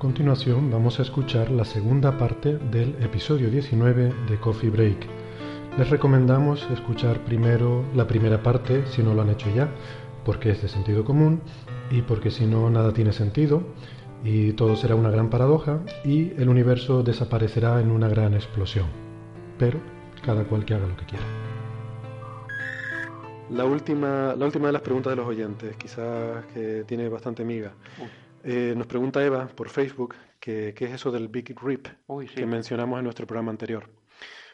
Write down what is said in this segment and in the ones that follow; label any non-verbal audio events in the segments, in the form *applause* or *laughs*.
A continuación vamos a escuchar la segunda parte del episodio 19 de Coffee Break. Les recomendamos escuchar primero la primera parte si no lo han hecho ya, porque es de sentido común y porque si no nada tiene sentido y todo será una gran paradoja y el universo desaparecerá en una gran explosión. Pero cada cual que haga lo que quiera. La última, la última de las preguntas de los oyentes, quizás que tiene bastante miga. Eh, nos pregunta Eva por Facebook qué es eso del Big Rip que mencionamos en nuestro programa anterior.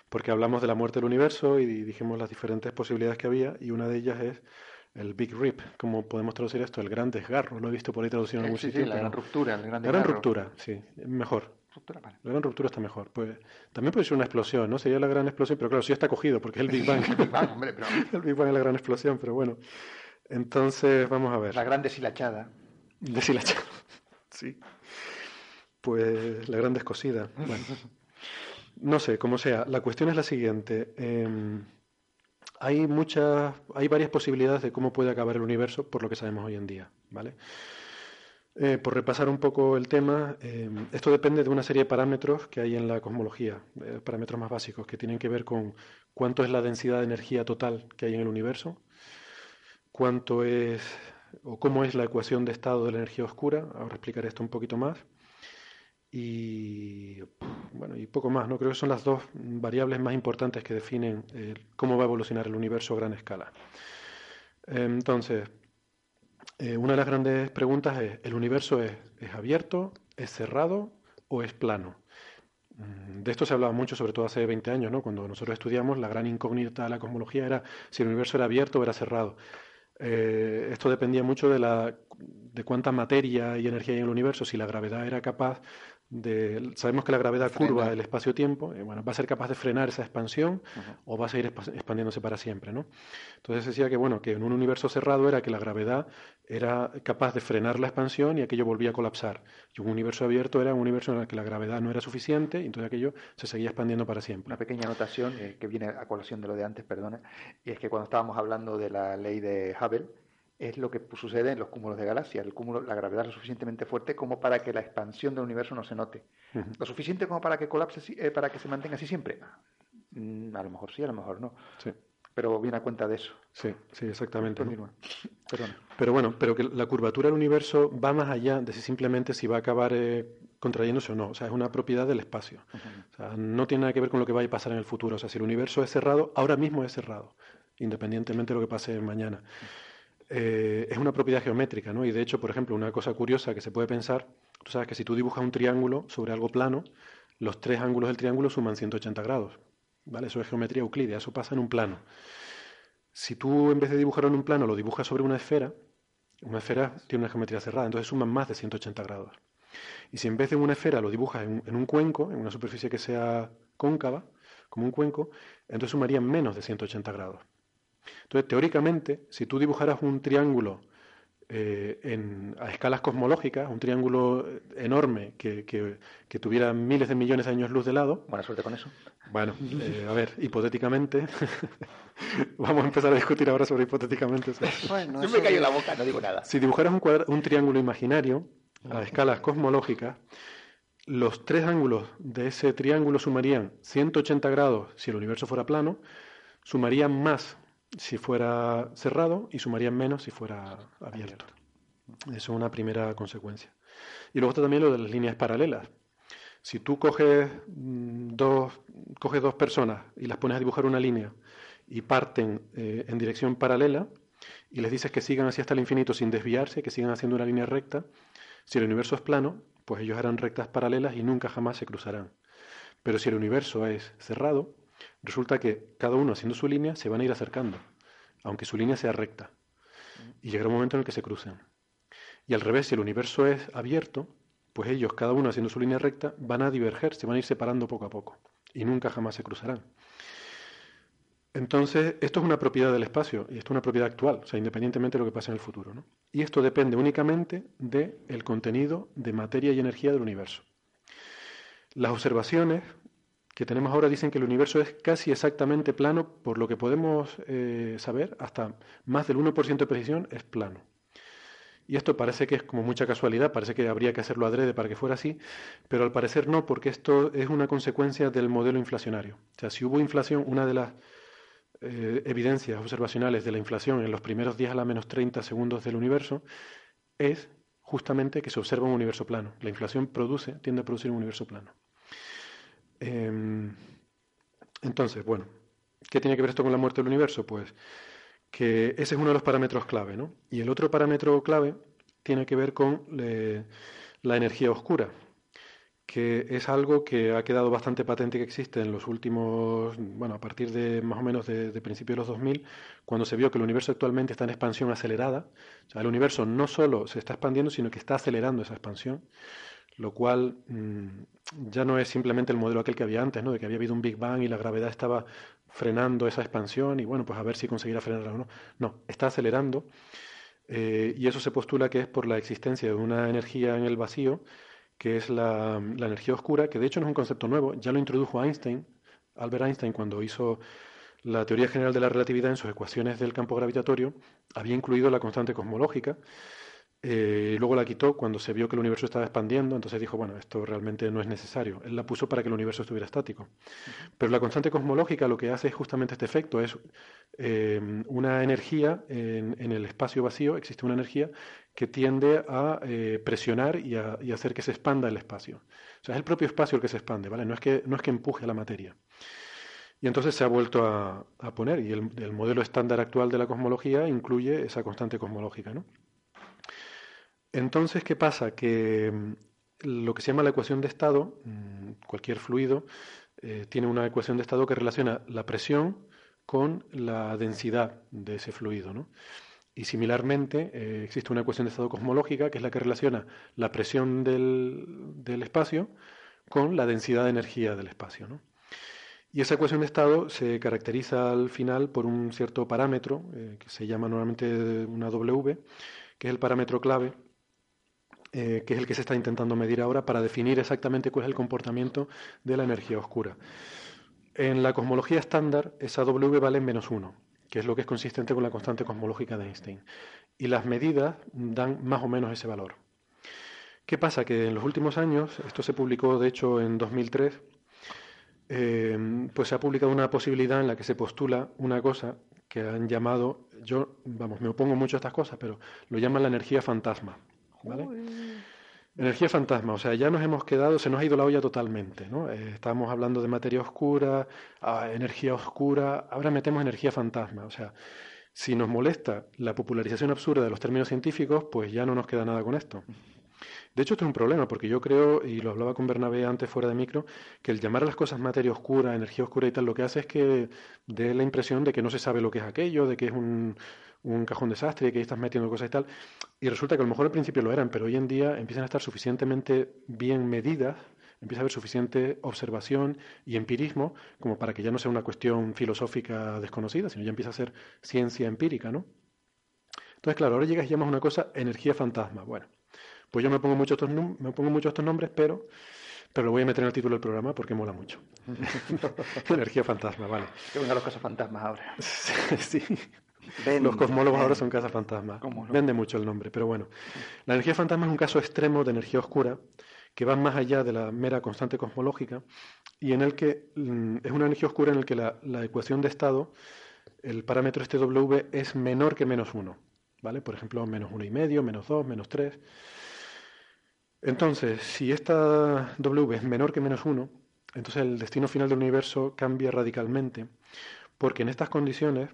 Porque hablamos de la muerte del universo y dijimos las diferentes posibilidades que había y una de ellas es el Big Rip, como podemos traducir esto, el gran desgarro. Lo he visto por ahí traducido en algún sí, sitio. Sí, la gran ruptura, el gran La gran ruptura, sí, mejor. La gran ruptura está mejor. Pues, también puede ser una explosión, ¿no? Sería la gran explosión, pero claro, sí está cogido porque es el Big *laughs* Bang. el Big Bang, hombre, pero... *laughs* el Big Bang es la gran explosión, pero bueno. Entonces, vamos a ver. La gran deshilachada. Deshilachada, *laughs* sí. Pues la gran descosida. Bueno. No sé, como sea. La cuestión es la siguiente. Eh, hay muchas, hay varias posibilidades de cómo puede acabar el universo por lo que sabemos hoy en día, ¿vale? Eh, por repasar un poco el tema, eh, esto depende de una serie de parámetros que hay en la cosmología, eh, parámetros más básicos que tienen que ver con cuánto es la densidad de energía total que hay en el universo, cuánto es o cómo es la ecuación de estado de la energía oscura, ahora explicaré esto un poquito más, y bueno, y poco más, ¿no? Creo que son las dos variables más importantes que definen cómo va a evolucionar el universo a gran escala. Entonces, eh, una de las grandes preguntas es, ¿el universo es, abierto, es cerrado o es plano? Mm, de esto se hablaba mucho, sobre todo hace 20 años, ¿no? cuando nosotros estudiamos, la gran incógnita de la cosmología era si el universo era abierto o era cerrado. Eh, esto dependía mucho de, la, de cuánta materia y energía hay en el universo, si la gravedad era capaz sabemos que la gravedad curva el espacio-tiempo, eh, bueno, va a ser capaz de frenar esa expansión o va a seguir expandiéndose para siempre, ¿no? Entonces decía que bueno, que en un universo cerrado era que la gravedad era capaz de frenar la expansión y aquello volvía a colapsar. Y un universo abierto era un universo en el que la gravedad no era suficiente y entonces aquello se seguía expandiendo para siempre. Una pequeña anotación eh, que viene a colación de lo de antes, perdona, y es que cuando estábamos hablando de la ley de Hubble, es lo que sucede en los cúmulos de galaxias. El cúmulo, la gravedad es lo suficientemente fuerte como para que la expansión del universo no se note. Lo suficiente como para que colapse, eh, para que se mantenga así siempre. Mm, a lo mejor sí, a lo mejor no. Sí. Pero viene a cuenta de eso. Sí, sí, exactamente. *laughs* Pero bueno, pero que la curvatura del universo va más allá de si simplemente si va a acabar eh, contrayéndose o no. O sea, es una propiedad del espacio. O sea, no tiene nada que ver con lo que va a pasar en el futuro. O sea, si el universo es cerrado, ahora mismo es cerrado, independientemente de lo que pase mañana. Eh, es una propiedad geométrica, ¿no? Y de hecho, por ejemplo, una cosa curiosa que se puede pensar, tú sabes que si tú dibujas un triángulo sobre algo plano, los tres ángulos del triángulo suman 180 grados, ¿vale? Eso es geometría euclídea, eso pasa en un plano. Si tú en vez de dibujarlo en un plano lo dibujas sobre una esfera, una esfera tiene una geometría cerrada, entonces suman más de 180 grados. Y si en vez de una esfera lo dibujas en, en un cuenco, en una superficie que sea cóncava, como un cuenco, entonces sumarían menos de 180 grados. Entonces, teóricamente, si tú dibujaras un triángulo eh, en, a escalas cosmológicas, un triángulo enorme que, que, tuviera miles de millones de años luz de lado. Buena suerte con eso. Bueno, eh, a ver, hipotéticamente, *laughs* vamos a empezar a discutir ahora sobre hipotéticamente. *laughs* Bueno, Yo me callo la boca, no digo nada. Si dibujaras un, un triángulo imaginario a escalas cosmológicas, los tres ángulos de ese triángulo sumarían 180 grados si el universo fuera plano, sumarían más si fuera cerrado y sumarían menos si fuera abierto. Eso es una primera consecuencia. Y luego está también lo de las líneas paralelas. Si tú coges mm, dos, coges dos personas y las pones a dibujar una línea y parten eh, en dirección paralela y les dices que sigan así hasta el infinito sin desviarse, que sigan haciendo una línea recta, si el universo es plano, pues ellos harán rectas paralelas y nunca jamás se cruzarán. Pero si el universo es cerrado, resulta que cada uno haciendo su línea se van a ir acercando, aunque su línea sea recta. Y llegará un momento en el que se crucen. Y al revés, si el universo es abierto, pues ellos, cada uno haciendo su línea recta, van a diverger, se van a ir separando poco a poco y nunca jamás se cruzarán. Entonces, esto es una propiedad del espacio y esto es una propiedad actual, o sea, independientemente de lo que pase en el futuro. ¿no? Y esto depende únicamente del contenido de materia y energía del universo. Las observaciones que tenemos ahora dicen que el universo es casi exactamente plano, por lo que podemos eh, saber, hasta más del 1% de precisión es plano. Y esto parece que es como mucha casualidad, parece que habría que hacerlo adrede para que fuera así, pero al parecer no, porque esto es una consecuencia del modelo inflacionario. O sea, si hubo inflación, una de las eh, evidencias observacionales de la inflación en los primeros 10 a la menos 30 segundos del universo es justamente que se observa un universo plano. La inflación produce, tiende a producir un universo plano. Em, entonces, bueno, ¿qué tiene que ver esto con la muerte del universo? Pues que ese es uno de los parámetros clave, ¿no? Y el otro parámetro clave tiene que ver con la energía oscura, que es algo que ha quedado bastante patente que existe en los últimos, bueno, a partir de más o menos de, principios de los 2000, cuando se vio que el universo actualmente está en expansión acelerada. O sea, el universo no solo se está expandiendo, sino que está acelerando esa expansión lo cual mm, ya no es simplemente el modelo aquel que había antes, ¿no? de que había habido un Big Bang y la gravedad estaba frenando esa expansión y bueno, pues a ver si conseguirá frenarla o no. No, está acelerando eh, y eso se postula que es por la existencia de una energía en el vacío, que es la, la, energía oscura, que de hecho no es un concepto nuevo, ya lo introdujo Einstein, Albert Einstein, cuando hizo la teoría general de la relatividad en sus ecuaciones del campo gravitatorio, había incluido la constante cosmológica, eh, luego la quitó cuando se vio que el universo estaba expandiendo, entonces dijo, bueno, esto realmente no es necesario. Él la puso para que el universo estuviera estático. Pero la constante cosmológica lo que hace es justamente este efecto, es eh, una energía en, el espacio vacío, existe una energía que tiende a eh, presionar y a, hacer que se expanda el espacio. O sea, es el propio espacio el que se expande, ¿vale? No es que, no es que empuje a la materia. Y entonces se ha vuelto a, poner, y el, el modelo estándar actual de la cosmología incluye esa constante cosmológica, ¿no? Entonces, ¿qué pasa? Que mm, lo que se llama la ecuación de estado, mm, cualquier fluido, eh, tiene una ecuación de estado que relaciona la presión con la densidad de ese fluido. ¿no? Y similarmente eh, existe una ecuación de estado cosmológica que es la que relaciona la presión del, espacio con la densidad de energía del espacio. ¿no? Y esa ecuación de estado se caracteriza al final por un cierto parámetro eh, que se llama normalmente una W, que es el parámetro clave eh, que es el que se está intentando medir ahora para definir exactamente cuál es el comportamiento de la energía oscura. En la cosmología estándar, esa W vale menos 1, que es lo que es consistente con la constante cosmológica de Einstein. Y las medidas dan más o menos ese valor. ¿Qué pasa? Que en los últimos años, esto se publicó de hecho en 2003, eh, pues se ha publicado una posibilidad en la que se postula una cosa que han llamado, yo, vamos, me opongo mucho a estas cosas, pero lo llaman la energía fantasma. Energía fantasma, o sea, ya nos hemos quedado, se nos ha ido la olla totalmente, ¿no? Eh, estábamos hablando de materia oscura, ah, energía oscura, ahora metemos energía fantasma, o sea, si nos molesta la popularización absurda de los términos científicos, pues ya no nos queda nada con esto. De hecho, esto es un problema, porque yo creo, y lo hablaba con Bernabé antes fuera de micro, que el llamar a las cosas materia oscura, energía oscura y tal, lo que hace es que dé la impresión de que no se sabe lo que es aquello, de que es un, un cajón desastre y que ahí estás metiendo cosas y tal. Y resulta que a lo mejor al principio lo eran, pero hoy en día empiezan a estar suficientemente bien medidas, empieza a haber suficiente observación y empirismo como para que ya no sea una cuestión filosófica desconocida, sino ya empieza a ser ciencia empírica, ¿no? Entonces, claro, ahora llegas y llamas una cosa energía fantasma. Bueno, pues yo me pongo mucho estos, me pongo mucho estos nombres, pero pero lo voy a meter en el título del programa porque mola mucho. *laughs* *laughs* Energía fantasma, vale. Que vengan los casos fantasmas ahora. *laughs* sí. Los cosmólogos ahora son casas fantasma. Vende mucho el nombre, pero bueno. La energía fantasma es un caso extremo de energía oscura que va más allá de la mera constante cosmológica y en el que mm, es una energía oscura en el que la, ecuación de estado, el parámetro este W es menor que menos 1. ¿Vale? Por ejemplo, menos uno y medio, menos 2, menos 3. Entonces, si esta W es menor que menos 1, entonces el destino final del universo cambia radicalmente, porque en estas condiciones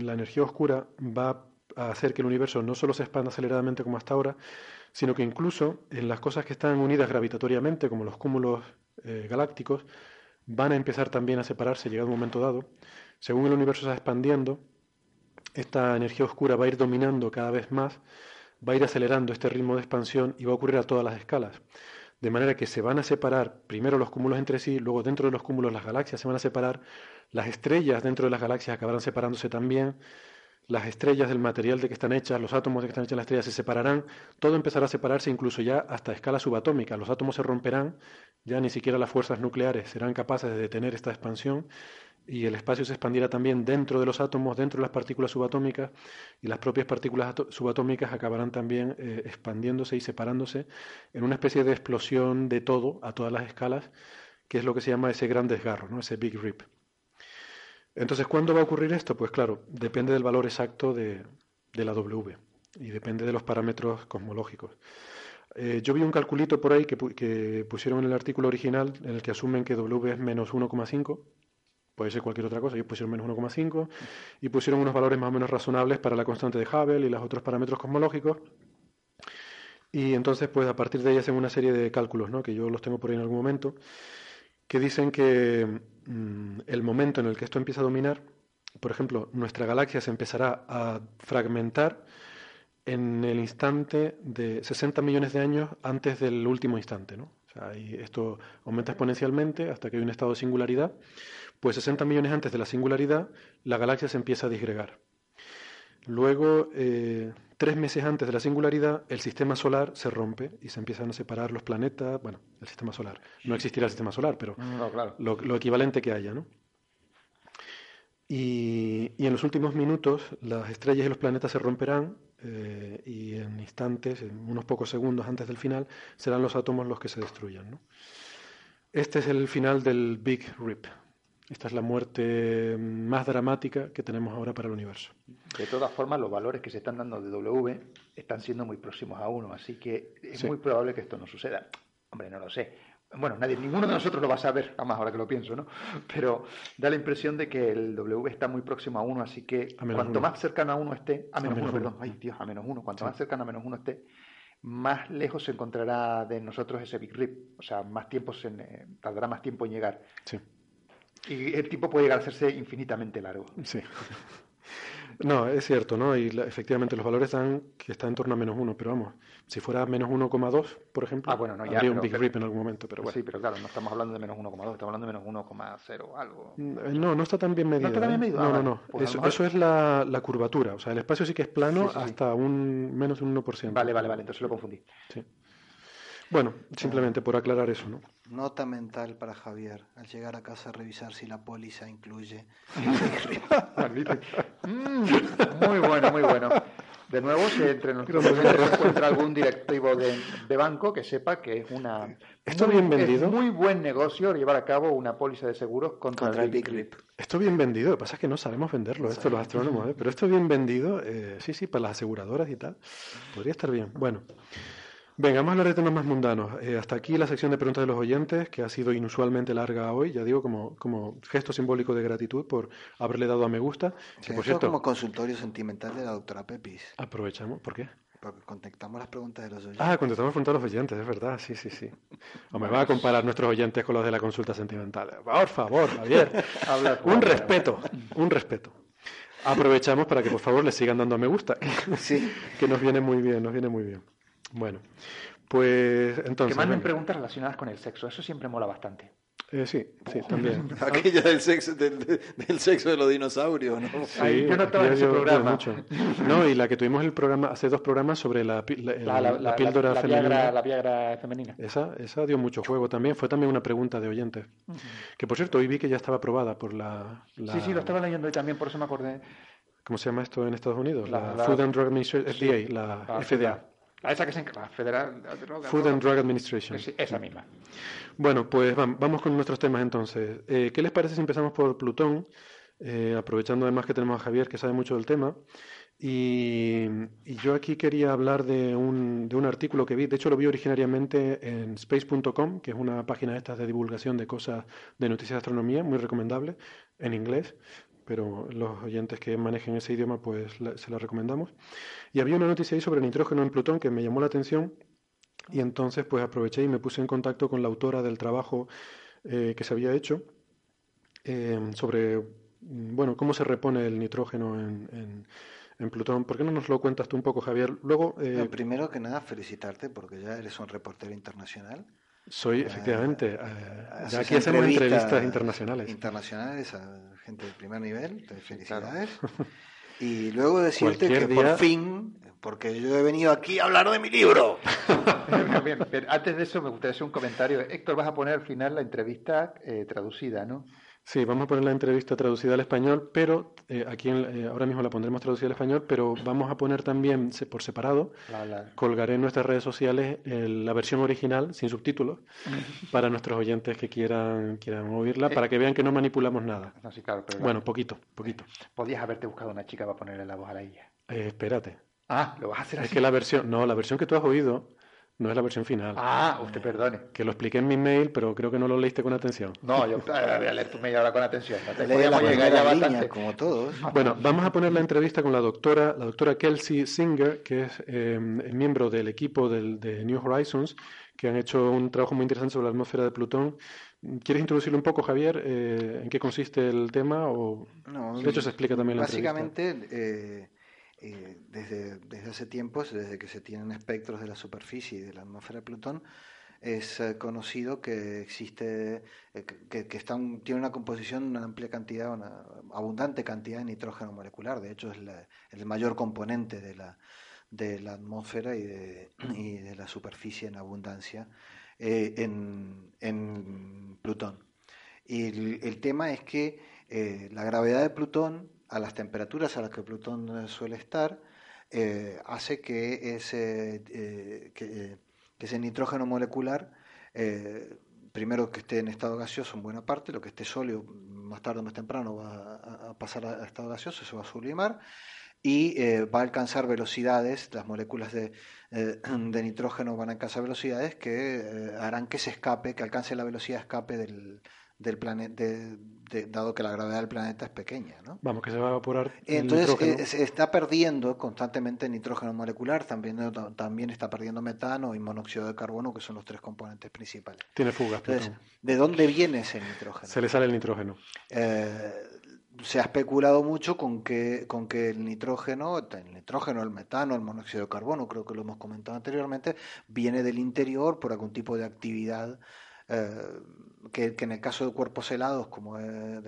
la energía oscura va a hacer que el universo no solo se expanda aceleradamente como hasta ahora, sino que incluso en las cosas que están unidas gravitatoriamente, como los cúmulos eh, galácticos, van a empezar también a separarse llegado un momento dado. Según el universo se va expandiendo, esta energía oscura va a ir dominando cada vez más, va a ir acelerando este ritmo de expansión y va a ocurrir a todas las escalas. De manera que se van a separar primero los cúmulos entre sí, luego dentro de los cúmulos las galaxias se van a separar, las estrellas dentro de las galaxias acabarán separándose también, las estrellas del material de que están hechas, los átomos de que están hechas las estrellas se separarán, todo empezará a separarse incluso ya hasta escala subatómica, los átomos se romperán, ya ni siquiera las fuerzas nucleares serán capaces de detener esta expansión y el espacio se expandirá también dentro de los átomos, dentro de las partículas subatómicas, y las propias partículas subatómicas acabarán también eh, expandiéndose y separándose en una especie de explosión de todo a todas las escalas, que es lo que se llama ese gran desgarro, ¿no? ese Big Rip. Entonces, ¿cuándo va a ocurrir esto? Pues claro, depende del valor exacto de, la W y depende de los parámetros cosmológicos. Eh, yo vi un calculito por ahí que, que, pusieron en el artículo original en el que asumen que W es menos 1,5 puede ser cualquier otra cosa, ellos pusieron menos 1,5 y pusieron unos valores más o menos razonables para la constante de Hubble y los otros parámetros cosmológicos. Y entonces, pues a partir de ahí hacen una serie de cálculos, ¿no? que yo los tengo por ahí en algún momento, que dicen que mm, el momento en el que esto empieza a dominar, por ejemplo, nuestra galaxia se empezará a fragmentar en el instante de 60 millones de años antes del último instante. ¿no? O sea, esto aumenta exponencialmente hasta que hay un estado de singularidad pues 60 millones antes de la singularidad, la galaxia se empieza a disgregar. Luego, eh, tres meses antes de la singularidad, el sistema solar se rompe y se empiezan a separar los planetas. Bueno, el sistema solar. No existirá el sistema solar, pero lo, equivalente que haya, ¿no? Y, en los últimos minutos, las estrellas y los planetas se romperán eh, y en instantes, en unos pocos segundos antes del final, serán los átomos los que se destruyan. ¿no? Este es el final del Big Rip, esta es la muerte más dramática que tenemos ahora para el universo. De todas formas, los valores que se están dando de W están siendo muy próximos a uno, así que es muy probable que esto no suceda. Hombre, no lo sé. Bueno, nadie, ninguno de nosotros lo va a saber, jamás ahora que lo pienso, ¿no? Pero da la impresión de que el W está muy próximo a uno, así que cuanto más cercano a uno esté, a menos, uno, perdón, ay Dios, a menos uno, cuanto más cercano a menos uno esté, más lejos se encontrará de nosotros ese Big Rip, o sea, más tiempo se, eh, tardará más tiempo en llegar. Sí. Y el tiempo puede llegar a hacerse infinitamente largo. Sí. *laughs* No, es cierto, ¿no? Y efectivamente los valores dan que está en torno a menos uno, pero vamos, si fuera menos 1,2, por ejemplo, ah, bueno, no, habría un Big Rip en algún momento, pero bueno. Sí, pero claro, no estamos hablando de menos 1,2, estamos hablando de menos 1,0 algo. Mm, eh, no, no está tan bien medido. ¿No está tan bien ¿eh? medido? No, no, ah, no. Pues eso, es la, la, curvatura, o sea, el espacio sí que es plano hasta un menos de un 1%. Vale, vale, vale, entonces lo confundí. Sí. Bueno, simplemente por aclarar eso, ¿no? Nota mental para Javier, al llegar a casa a revisar si la póliza incluye... *laughs* *laughs* Mm, muy bueno, muy bueno. De nuevo, si entre nosotros se encuentra algún directivo de, banco que sepa que es una ¿Esto bien vendido? muy buen negocio llevar a cabo una póliza de seguros contra, el Big Rip. Esto bien vendido, lo que pasa es que no sabemos venderlo, esto los astrónomos, ¿eh? pero esto bien vendido, eh, sí, sí, para las aseguradoras y tal, podría estar bien. Bueno. Venga, vamos a hablar de temas más mundanos. Eh, hasta aquí la sección de preguntas de los oyentes, que ha sido inusualmente larga hoy, ya digo, como, como gesto simbólico de gratitud por haberle dado a me gusta. por cierto, como consultorio sentimental de la doctora Pepis. Aprovechamos, ¿por qué? Porque contestamos las preguntas de los oyentes. Ah, contestamos las preguntas de los oyentes, es verdad, sí, sí, sí. O me va a comparar nuestros oyentes con los de la consulta sentimental. Por favor, Javier. *laughs* un respeto, un respeto. Aprovechamos para que por favor le sigan dando a me gusta. *laughs* sí. que nos viene muy bien, nos viene muy bien. Bueno, pues entonces. Que manden preguntas relacionadas con el sexo, eso siempre mola bastante. Eh, sí, sí, también. *laughs* Aquella del sexo, del, sexo de los dinosaurios, ¿no? Sí, yo no estaba en ese programa. Mucho. No, y la que tuvimos el programa, hace dos programas sobre la, la, píldora femenina. la Viagra femenina. Esa, esa dio mucho juego también. Fue también una pregunta de oyentes. Que por cierto, hoy vi que ya estaba aprobada por la, Sí, sí, lo estaba leyendo y también, por eso me acordé. ¿Cómo se llama esto en Estados Unidos? La, Food and Drug Administration, FDA, la FDA. A esa que se encarga, Federal Food and Drug Administration. esa misma. Bueno, pues vamos con nuestros temas entonces. Eh, ¿Qué les parece si empezamos por Plutón? Eh, aprovechando además que tenemos a Javier que sabe mucho del tema. Y, yo aquí quería hablar de un, de un, artículo que vi, de hecho lo vi originariamente en space.com, que es una página de estas de divulgación de cosas de noticias de astronomía, muy recomendable, en inglés pero los oyentes que manejen ese idioma pues se la recomendamos. Y había una noticia ahí sobre nitrógeno en Plutón que me llamó la atención y entonces pues aproveché y me puse en contacto con la autora del trabajo eh, que se había hecho eh, sobre bueno cómo se repone el nitrógeno en, en Plutón. ¿Por qué no nos lo cuentas tú un poco, Javier? Luego, eh, primero que nada, felicitarte porque ya eres un reportero internacional. Soy, efectivamente. Eh, ya aquí hacemos entrevistas internacionales. Internacionales a gente de primer nivel. felicidades. Y luego decirte que por fin, porque yo he venido aquí a hablar de mi libro. *laughs* antes de eso me gustaría hacer un comentario. Héctor, vas a poner al final la entrevista eh, traducida, ¿no? Sí, vamos a poner la entrevista traducida al español, pero eh, aquí eh, ahora mismo la pondremos traducida al español, pero vamos a poner también por separado, colgaré en nuestras redes sociales la versión original sin subtítulos *laughs* para nuestros oyentes que quieran quieran oírla, para que vean que no manipulamos nada. bueno, poquito, poquito. Podías haberte buscado una chica para ponerle la voz a la ella. espérate. Ah, lo vas a hacer así. Es que la versión, no, la versión que tú has oído no es la versión final. Ah, usted perdone. Que lo expliqué en mi mail, pero creo que no lo leíste con atención. No, yo voy a leer tu mail ahora con atención. No llegar ya bastante. como todos. Bueno, vamos a poner la entrevista con la doctora, la doctora Kelsey Singer, que es eh, miembro del equipo del, de New Horizons, que han hecho un trabajo muy interesante sobre la atmósfera de Plutón. ¿Quieres introducirlo un poco, Javier? Eh, ¿En qué consiste el tema? O... No, de hecho, se explica también la Básicamente, eh, eh, desde, desde hace tiempos, desde que se tienen espectros de la superficie y de la atmósfera de Plutón, es eh, conocido que existe, eh, que, que está tiene una composición, una amplia cantidad, una abundante cantidad de nitrógeno molecular. De hecho, es el mayor componente de la, de la atmósfera y de, *clears throat* y de la superficie en abundancia en, en, Plutón. Y el, el, tema es que la gravedad de Plutón a las temperaturas a las que Plutón suele estar, eh, hace que ese, eh, que, ese nitrógeno molecular, eh, primero que esté en estado gaseoso en buena parte, lo que esté sólido más tarde o más temprano va a, pasar a, estado gaseoso, se va a sublimar y va a alcanzar velocidades, las moléculas de, *clears throat* de, nitrógeno van a alcanzar velocidades que harán que se escape, que alcance la velocidad de escape del, del planeta, dado que la gravedad del planeta es pequeña. ¿no? Vamos, que se va a evaporar. Entonces eh, se está perdiendo constantemente nitrógeno molecular, también, también está perdiendo metano y monóxido de carbono, que son los tres componentes principales. Tiene fugas. Entonces, ¿de dónde viene ese nitrógeno? Se le sale el nitrógeno. Eh, se ha especulado mucho con que, con que el nitrógeno, el nitrógeno, el metano, el monóxido de carbono, creo que lo hemos comentado anteriormente, viene del interior por algún tipo de actividad eh, que, en el caso de cuerpos helados, como es,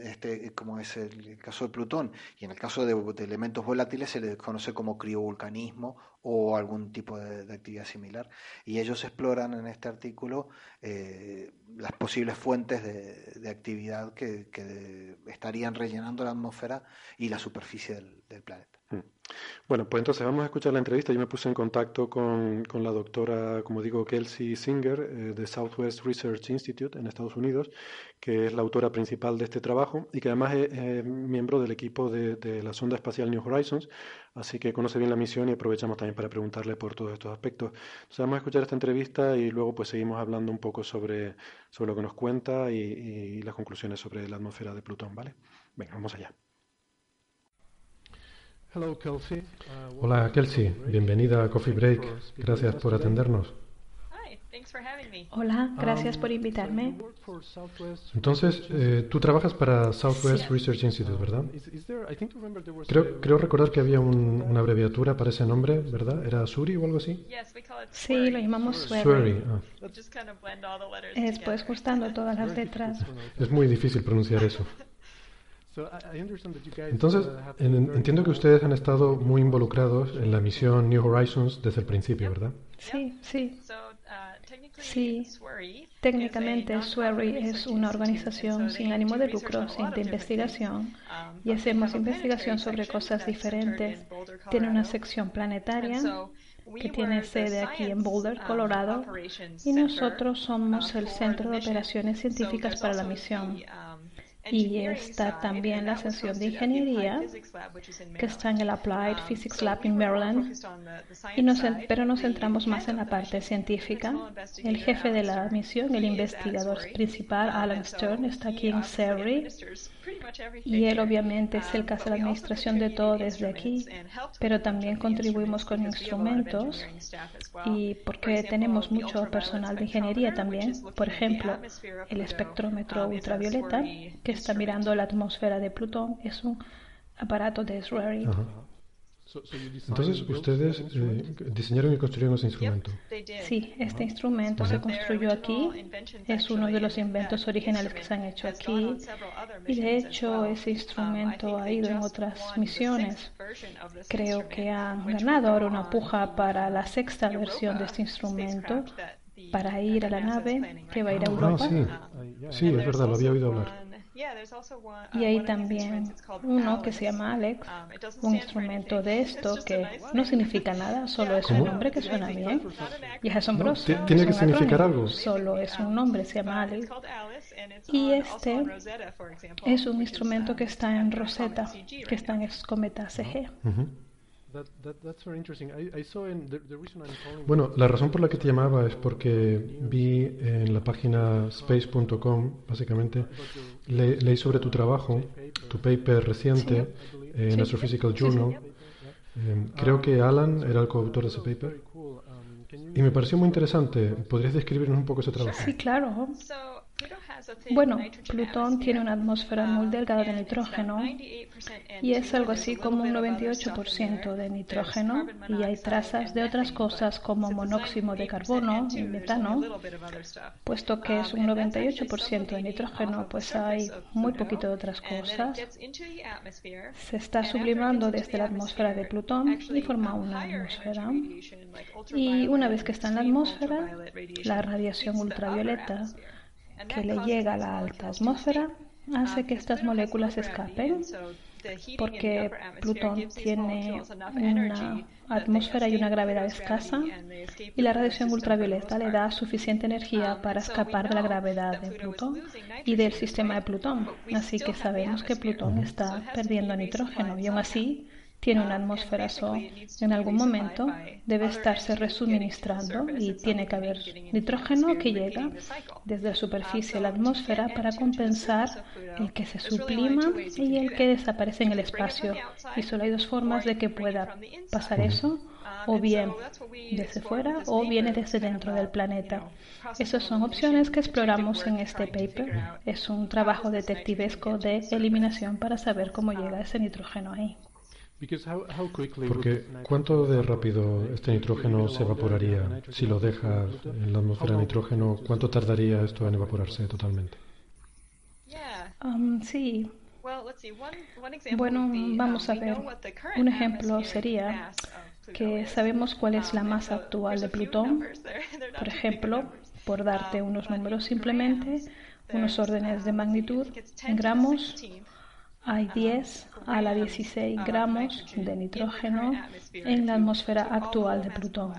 este, como es el caso de Plutón, y en el caso de, elementos volátiles se le conoce como criovolcanismo o algún tipo de, actividad similar. Y ellos exploran en este artículo eh, las posibles fuentes de, actividad que, estarían rellenando la atmósfera y la superficie del planeta. Mm. Bueno, pues entonces vamos a escuchar la entrevista. Yo me puse en contacto con, con la doctora, como digo, Kelsey Singer, eh, de Southwest Research Institute en Estados Unidos, que es la autora principal de este trabajo y que además es, miembro del equipo de, la sonda espacial New Horizons, así que conoce bien la misión y aprovechamos también para preguntarle por todos estos aspectos. Entonces vamos a escuchar esta entrevista y luego pues seguimos hablando un poco sobre, sobre lo que nos cuenta y, y las conclusiones sobre la atmósfera de Plutón, ¿vale? Venga, vamos allá. Uh, Hola Kelsey, bienvenida a Coffee Break. Gracias por atendernos. Hola, gracias por um, invitarme. Entonces, eh, tú trabajas para Southwest Research Institute, ¿verdad? Creo, creo recordar que había una abreviatura para ese nombre, ¿verdad? ¿Era SURI o algo así? Sí, lo llamamos SURI. Ah. Es pues juntando todas las letras. Es muy difícil pronunciar eso. *laughs* Entonces, entiendo que ustedes han estado muy involucrados en la misión New Horizons desde el principio, ¿verdad? Sí, sí. Sí, técnicamente SWERI es una organización sin ánimo de lucro, sin de investigación, y hacemos investigación sobre cosas diferentes. Tiene una sección planetaria que tiene sede aquí en Boulder, Colorado, y nosotros somos el centro de operaciones científicas para la misión y está también la sección de ingeniería que está en el Applied Physics Lab en Maryland, y nos, pero nos centramos más en la parte científica. El jefe de la misión, el investigador principal, Alan Stern, está aquí en Surrey y él obviamente es el que hace la administración de todo desde aquí, pero también contribuimos con instrumentos y porque tenemos mucho personal de ingeniería también. Por ejemplo, el espectrómetro ultravioleta que está mirando la atmósfera de Plutón es un aparato de SRARI. Entonces, ustedes eh, diseñaron y construyeron ese instrumento. Sí, este instrumento se construyó aquí. Es uno de los inventos originales que se han hecho aquí. Y de hecho, ese instrumento ha ido en otras misiones. Creo que han ganado ahora una puja para la sexta versión de este instrumento para ir a la nave que va a ir a ah, Europa. sí. sí, es verdad, lo había oído hablar. Y hay también uno que se llama Alex, um, un instrumento de esto que no significa nada, *laughs* solo es un nombre que suena bien y es asombroso. tiene que significar algo. Solo es un nombre, se llama uh, Alex. Y este es un instrumento que está en Rosetta, que está en Cometa CG. Bueno, la razón por la que te llamaba es porque vi en la página space.com, básicamente, leí sobre tu trabajo, tu paper reciente en Astrophysical Journal. Em, creo que Alan era el coautor de ese paper. Y me pareció muy interesante. ¿Podrías describirnos un poco ese trabajo? Sí, claro. Bueno, Plutón tiene una atmósfera muy delgada de nitrógeno y es algo así como un 98% de nitrógeno y hay trazas de otras cosas como monóxido de carbono y metano. Puesto que es un 98% de nitrógeno, pues hay muy poquito de otras cosas. Se está sublimando desde la atmósfera de Plutón y forma una atmósfera. Y una vez que está en la atmósfera, la radiación ultravioleta que le llega a la alta atmósfera hace que estas moléculas escapen porque Plutón tiene una atmósfera y una gravedad escasa y la radiación ultravioleta le da suficiente energía para escapar de la gravedad de Plutón y del sistema de Plutón. Así que sabemos que Plutón está perdiendo nitrógeno y aún así tiene una atmósfera so en algún momento debe estarse resuministrando y tiene que haber nitrógeno que llega desde la superficie a la atmósfera para compensar el que se sublima y el que desaparece en el espacio. Y solo hay dos formas de que pueda pasar eso o bien desde fuera o viene desde dentro del planeta. Esas son opciones que exploramos en este paper. Es un trabajo detectivesco de eliminación para saber cómo llega ese nitrógeno ahí. Porque ¿cuánto de rápido este nitrógeno se evaporaría? Si lo dejas en la atmósfera de nitrógeno, ¿cuánto tardaría esto en evaporarse totalmente? Um, sí. Bueno, vamos a ver. Un ejemplo sería que sabemos cuál es la masa actual de Plutón. *laughs* Por ejemplo, por darte um, unos números simplemente, unos órdenes de magnitud en gramos, hay 10 a la 16 gramos de nitrógeno en la atmósfera actual de Plutón.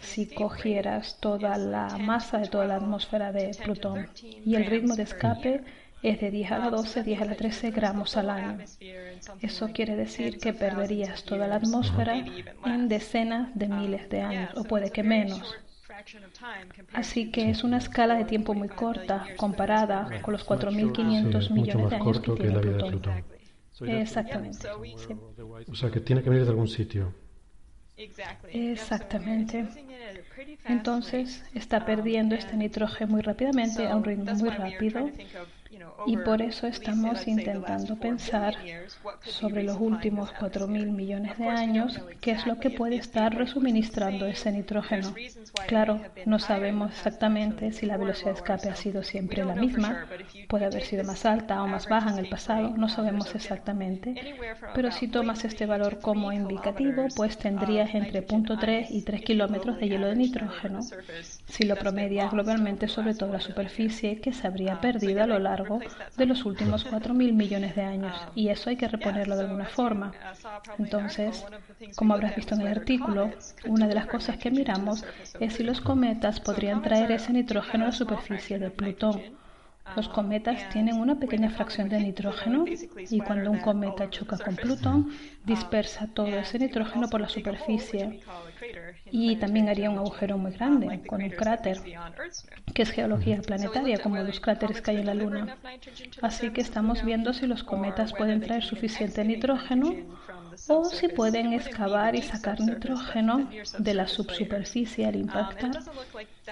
Si cogieras toda la masa de toda la atmósfera de Plutón y el ritmo de escape es de 10 a la 12, 10 a la 13 gramos al año. Eso quiere decir que perderías toda la atmósfera en decenas de miles de años, o puede que menos. Así que es una escala de tiempo muy corta comparada con los 4.500 millones de años que tiene Plutón. Exactamente. O sea que tiene que venir de algún sitio. Exactamente. Entonces está perdiendo este nitrógeno muy rápidamente, a un ritmo muy rápido. Y por eso estamos intentando pensar sobre los últimos 4.000 millones de años, qué es lo que puede estar resuministrando ese nitrógeno. Claro, no sabemos exactamente si la velocidad de escape ha sido siempre la misma, puede haber sido más alta o más baja en el pasado, no sabemos exactamente, pero si tomas este valor como indicativo, pues tendrías entre 0.3 y 3 kilómetros de hielo de nitrógeno. Si lo promedias globalmente sobre toda la superficie que se habría perdido a lo largo de los últimos 4.000 millones de años y eso hay que reponerlo de alguna forma. Entonces, como habrás visto en el artículo, una de las cosas que miramos es si los cometas podrían traer ese nitrógeno a la superficie de Plutón. Los cometas tienen una pequeña fracción de nitrógeno y cuando un cometa choca con Plutón, dispersa todo ese nitrógeno por la superficie y también haría un agujero muy grande con un cráter, que es geología planetaria, como los cráteres que hay en la Luna. Así que estamos viendo si los cometas pueden traer suficiente nitrógeno o si pueden excavar y sacar nitrógeno de la subsuperficie al impactar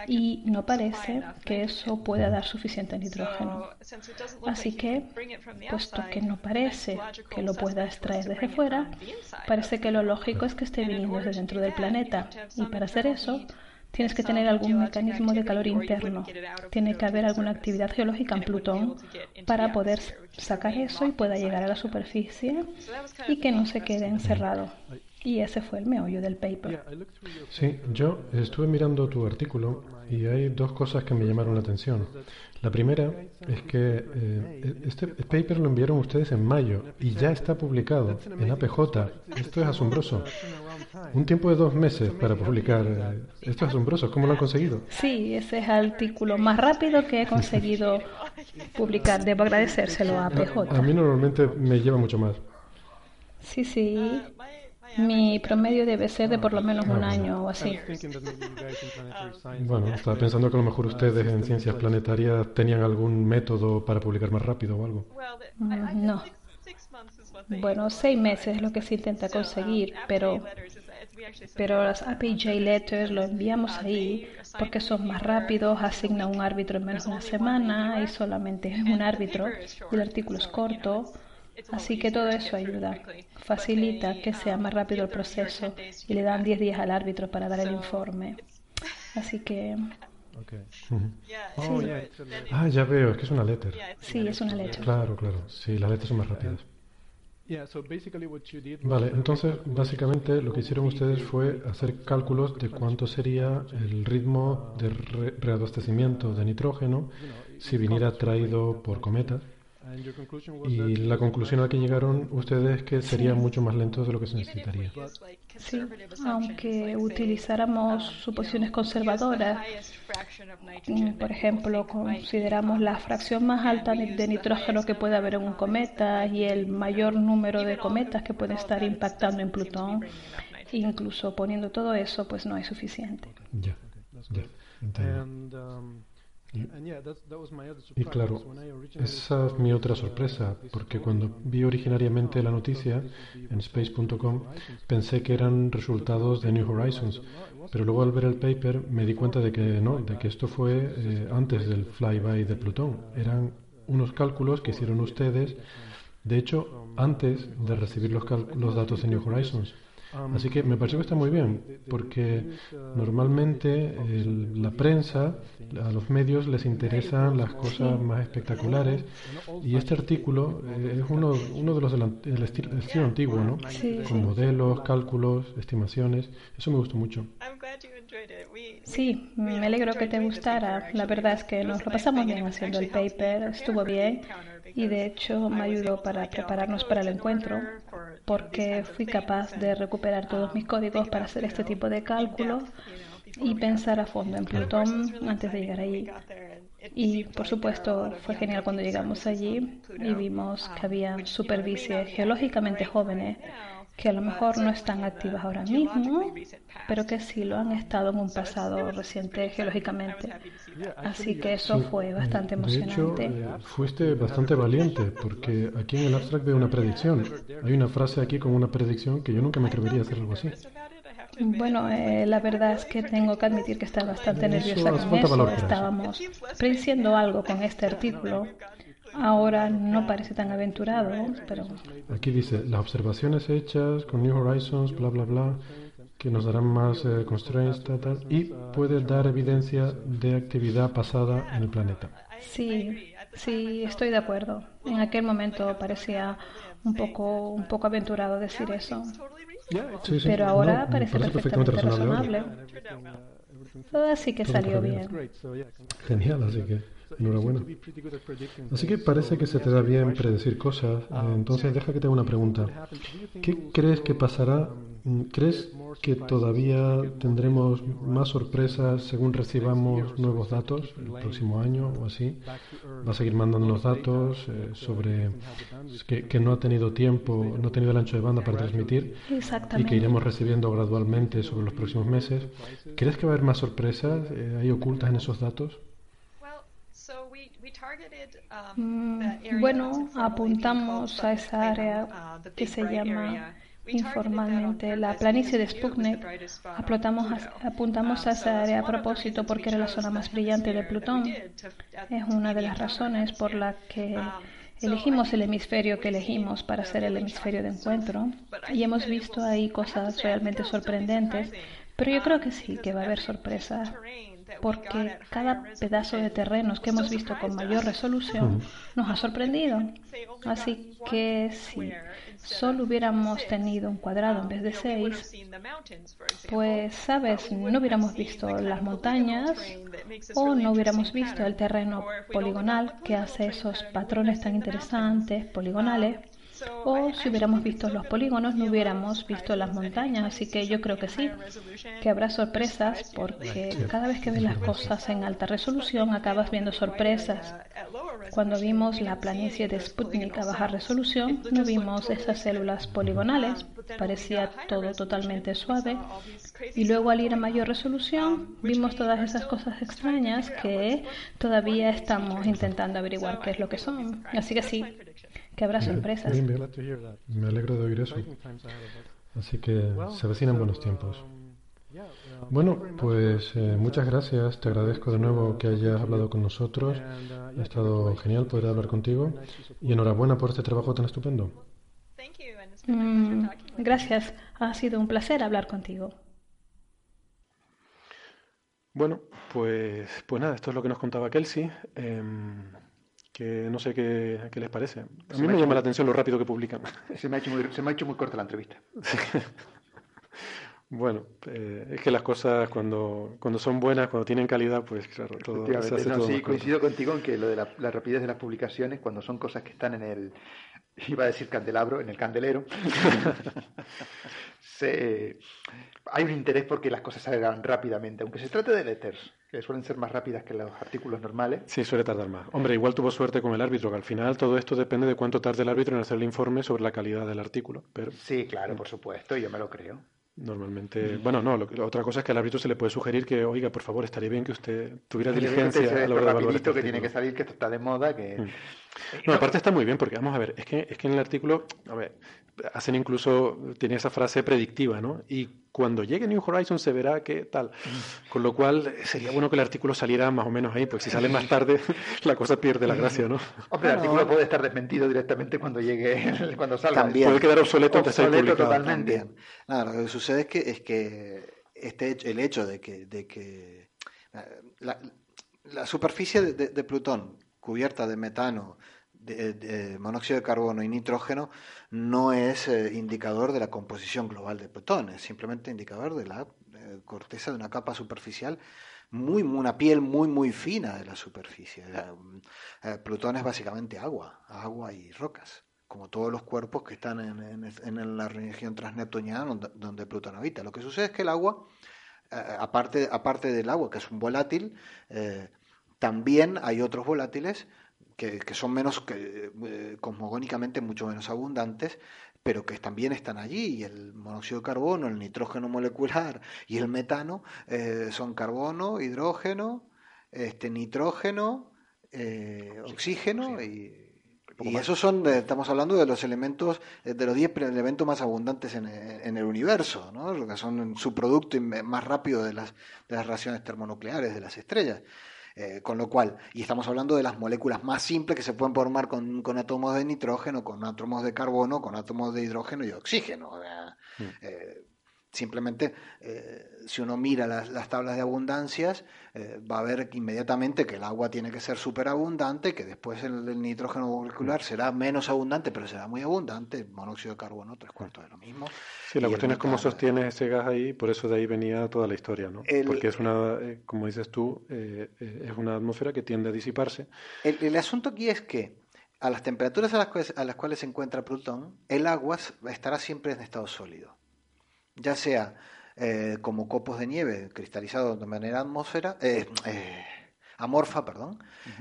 y no parece que eso pueda dar suficiente nitrógeno. Así que, puesto que no parece que lo pueda extraer desde fuera, parece que lo lógico es que esté viniendo desde dentro del planeta y para hacer eso Tienes que tener algún mecanismo de calor interno. Tiene que haber alguna actividad geológica en Plutón para poder sacar eso y pueda llegar a la superficie y que no se quede encerrado. Y ese fue el meollo del paper. Sí, yo estuve mirando tu artículo y hay dos cosas que me llamaron la atención. La primera es que eh, este paper lo enviaron ustedes en mayo y ya está publicado en APJ. Esto es asombroso. Un tiempo de dos meses para publicar. Eh, esto es asombroso. ¿Cómo lo han conseguido? Sí, ese es el artículo más rápido que he conseguido publicar. Debo agradecérselo a APJ. A, a mí normalmente me lleva mucho más. Sí, sí. Mi promedio debe ser de por lo menos un año o así. Bueno, estaba pensando que a lo mejor ustedes en ciencias planetarias tenían algún método para publicar más rápido o algo. Mm, no. Bueno, seis meses es lo que se intenta conseguir, pero, pero las APJ letters lo enviamos ahí porque son más rápidos, asigna un árbitro en menos de una semana y solamente es un árbitro. El artículo es corto Así que todo eso ayuda, facilita que sea más rápido el proceso y le dan 10 días al árbitro para dar el informe. Así que... Oh, ah, ya veo, es que es una letter. Sí, es una letter. Claro, claro. Sí, las letras son más rápidas. Vale, entonces básicamente lo que hicieron ustedes fue hacer cálculos de cuánto sería el ritmo de reabastecimiento de nitrógeno si viniera traído por cometas y la conclusión a la que llegaron ustedes es que sería mucho más lento de lo que se necesitaría. Sí, aunque utilizáramos suposiciones conservadoras, mm, por ejemplo, consideramos la fracción más alta de nitrógeno que puede haber en un cometa y el mayor número de cometas que pueden estar impactando en Plutón, incluso poniendo todo eso, pues no es suficiente. Ya, ya. Y claro, esa es mi otra sorpresa, porque cuando vi originariamente la noticia en space.com pensé que eran resultados de New Horizons, pero luego al ver el paper me di cuenta de que no, de que esto fue eh, antes del flyby de Plutón. Eran unos cálculos que hicieron ustedes, de hecho, antes de recibir los, los datos de New Horizons. Así que me parece que está muy bien, porque normalmente la prensa, a los medios les interesan las cosas más espectaculares y este artículo eh, es uno, uno de los del estilo, antiguo, ¿no? Con modelos, cálculos, estimaciones. Eso me gustó mucho. Sí, me alegro que te gustara. La verdad es que nos lo pasamos bien haciendo el paper, estuvo bien y de hecho me ayudó para prepararnos para el encuentro porque fui capaz de recuperar todos mis códigos para hacer este tipo de cálculos y pensar a fondo en Plutón antes de llegar allí. Y por supuesto fue genial cuando llegamos allí y vimos que había superficies geológicamente jóvenes que a lo mejor no están activas ahora mismo, pero que sí lo han estado en un pasado reciente geológicamente. Así que eso fue bastante emocionante. De hecho, fuiste bastante valiente, porque aquí en el abstract veo una predicción. Hay una frase aquí con una predicción que yo nunca me atrevería a hacer algo así. Bueno, eh, la verdad es que tengo que admitir que estaba bastante nerviosa con eso. Estábamos prediciendo algo con este artículo Ahora no parece tan aventurado, pero... Aquí dice, las observaciones hechas con New Horizons, bla, bla, bla, que nos darán más eh, constraints, tal, y puede dar evidencia de actividad pasada en el planeta. Sí, sí, estoy de acuerdo. En aquel momento parecía un poco, un poco aventurado decir eso. Pero ahora parece, perfectamente, razonable. Así que salió bien. Genial, así que... Enhorabuena. Así que parece que se te da bien predecir cosas. Entonces, deja que te haga una pregunta. ¿Qué crees que pasará? ¿Crees que todavía tendremos más sorpresas según recibamos nuevos datos el próximo año o así? ¿Va a seguir mandándonos datos eh, sobre que, no ha tenido tiempo, no ha tenido el ancho de banda para transmitir y que iremos recibiendo gradualmente sobre los próximos meses? ¿Crees que va a haber más sorpresas eh, ahí ocultas en esos datos? Mm, bueno, apuntamos a esa área uh, que se llama informalmente. La planicie de Sputnik. apuntamos, apuntamos a esa área a propósito porque era la zona más brillante de Plutón. Es una de las razones por la que elegimos el hemisferio que elegimos para ser el hemisferio de encuentro. y hemos visto ahí cosas realmente sorprendentes, pero yo creo que sí, que va a haber sorpresas porque cada pedazo de terrenos que hemos visto con mayor resolución nos ha sorprendido. Así que si solo hubiéramos tenido un cuadrado en vez de seis, pues, sabes, no hubiéramos visto las montañas o no hubiéramos visto el terreno poligonal que hace esos patrones tan interesantes, poligonales. O si hubiéramos visto los polígonos, no hubiéramos visto las montañas. Así que yo creo que sí, que habrá sorpresas porque cada vez que ves las cosas en alta resolución acabas viendo sorpresas. Cuando vimos la planicie de Sputnik a baja resolución, no vimos esas células poligonales, parecía todo totalmente suave. Y luego al ir a mayor resolución, vimos todas esas cosas extrañas que todavía estamos intentando averiguar qué es lo que son. Así que sí, que habrá sorpresas. Me alegro de oír eso. Así que se avecinan buenos tiempos. Bueno, pues eh, muchas gracias. Te agradezco de nuevo que hayas hablado con nosotros. Ha estado genial poder hablar contigo. Y enhorabuena por este trabajo tan estupendo. Mm, gracias. Ha sido un placer hablar contigo. Bueno, pues, pues nada, esto es lo que nos contaba Kelsey. Em, que no sé qué, qué les parece. A mí me, llama la atención lo rápido que publican. *laughs* Se me ha hecho muy, se me ha hecho muy corta la entrevista. *laughs* Bueno, eh, es que las cosas cuando, cuando son buenas, cuando tienen calidad, pues claro, todo se hace Sí, coincido contigo en que lo de la, la, rapidez de las publicaciones, cuando son cosas que están en el, iba a decir candelabro, en el candelero, *laughs* se, hay un interés porque las cosas salgan rápidamente, aunque se trate de letters, que suelen ser más rápidas que los artículos normales. Sí, suele tardar más. Hombre, igual tuvo suerte con el árbitro, que al final todo esto depende de cuánto tarde el árbitro en hacer el informe sobre la calidad del artículo. Pero... Sí, claro, por supuesto, yo me lo creo. Normalmente, bueno, no, lo, otra cosa es que al árbitro se le puede sugerir que, oiga, por favor, estaría bien que usted tuviera diligencia a la hora de evaluar este que tiene que salir, que esto está de moda, que... Mm. No, aparte está muy bien, porque vamos a ver, es que, es que en el artículo, a ver, hacen incluso, tiene esa frase predictiva, ¿no? Y cuando llegue New Horizons se verá que tal. Con lo cual sería bueno que el artículo saliera más o menos ahí, pues si sale más tarde *laughs* la cosa pierde la gracia, ¿no? Hombre, el artículo puede estar desmentido directamente cuando llegue, cuando salga. También. Puede quedar obsoleto antes de ser totalmente. Nada, lo que sucede es que, es que este, el hecho de que, de que la, la superficie de, de Plutón cubierta de metano, de, monóxido de carbono y nitrógeno no es eh, indicador de la composición global de Plutón, es simplemente indicador de la eh, corteza de una capa superficial muy, una piel muy, muy fina de la superficie. Eh, Plutón es básicamente agua, agua y rocas, como todos los cuerpos que están en, en, la región transneptuniana donde, donde, Plutón habita. Lo que sucede es que el agua, aparte, aparte del agua, que es un volátil, también hay otros volátiles que, son menos, que, eh, cosmogónicamente mucho menos abundantes, pero que también están allí. Y el monóxido de carbono, el nitrógeno molecular y el metano eh, son carbono, hidrógeno, este, nitrógeno, eh, oxígeno y, y esos son, estamos hablando de los elementos, de los 10 elementos más abundantes en, en, el universo, ¿no? Que son su producto más rápido de las, de las reacciones termonucleares de las estrellas. Eh, con lo cual, y estamos hablando de las moléculas más simples que se pueden formar con, con átomos de nitrógeno, con átomos de carbono, con átomos de hidrógeno y oxígeno. Mm. Eh, simplemente, eh, si uno mira las, tablas de abundancias, va a ver inmediatamente que el agua tiene que ser súper abundante, que después el, nitrógeno molecular mm. será menos abundante, pero será muy abundante, el monóxido de carbono tres cuartos de lo mismo. Sí, la cuestión es cómo sostiene ese gas ahí, por eso de ahí venía toda la historia, ¿no? Porque es una, eh, como dices tú, eh, eh, es una atmósfera que tiende a disiparse. El, asunto aquí es que a las temperaturas a las, cuales, a las cuales se encuentra Plutón, el agua estará siempre en estado sólido, ya sea como copos de nieve cristalizados de manera atmósfera, amorfa, perdón,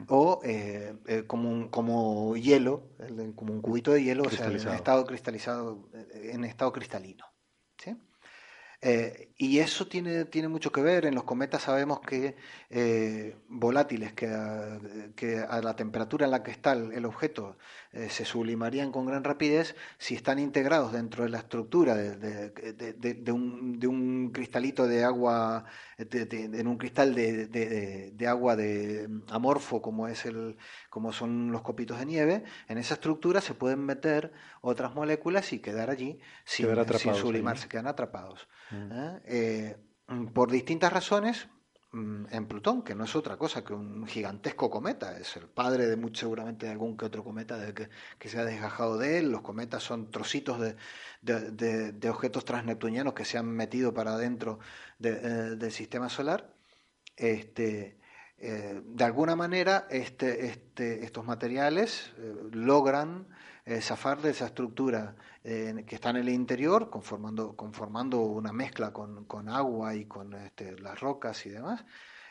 o eh, eh, como, un, como hielo, como un cubito de hielo, o sea, en estado cristalizado, en estado cristalino. Eh, y eso tiene, tiene mucho que ver. En los cometas sabemos que eh, volátiles que a, que a, la temperatura en la que está el, objeto eh, se sublimarían con gran rapidez, si están integrados dentro de la estructura de, de, de un, un, cristalito de agua, en un cristal de, agua de amorfo como, es el, como son los copitos de nieve, en esa estructura se pueden meter otras moléculas y quedar allí sin, sin sublimarse, quedan atrapados. Mm. ¿eh? Eh, por distintas razones, mm, en Plutón, que no es otra cosa que un gigantesco cometa, es el padre de mucho, seguramente de algún que otro cometa de que, se ha desgajado de él. Los cometas son trocitos de, objetos transneptunianos que se han metido para adentro eh, del sistema solar. Este, de alguna manera, este, este, estos materiales logran eh, zafar de esa estructura eh, que está en el interior, conformando, conformando una mezcla con, con agua y con este, las rocas y demás.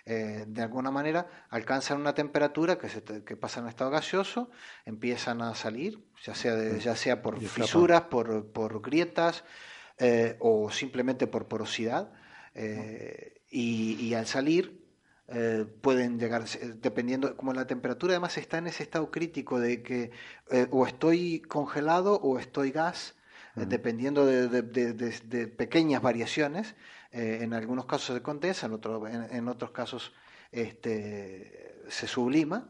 Eh, de alguna manera alcanzan una temperatura que, se que pasa en estado gaseoso, empiezan a salir, ya sea, ya sea por fisuras, por, por grietas o simplemente por porosidad. y, y, al salir eh, pueden llegar, dependiendo, como la temperatura además está en ese estado crítico de que eh, o estoy congelado o estoy gas, eh, dependiendo de, pequeñas variaciones, en algunos casos se condensa, en, otro, en, otros casos este, se sublima,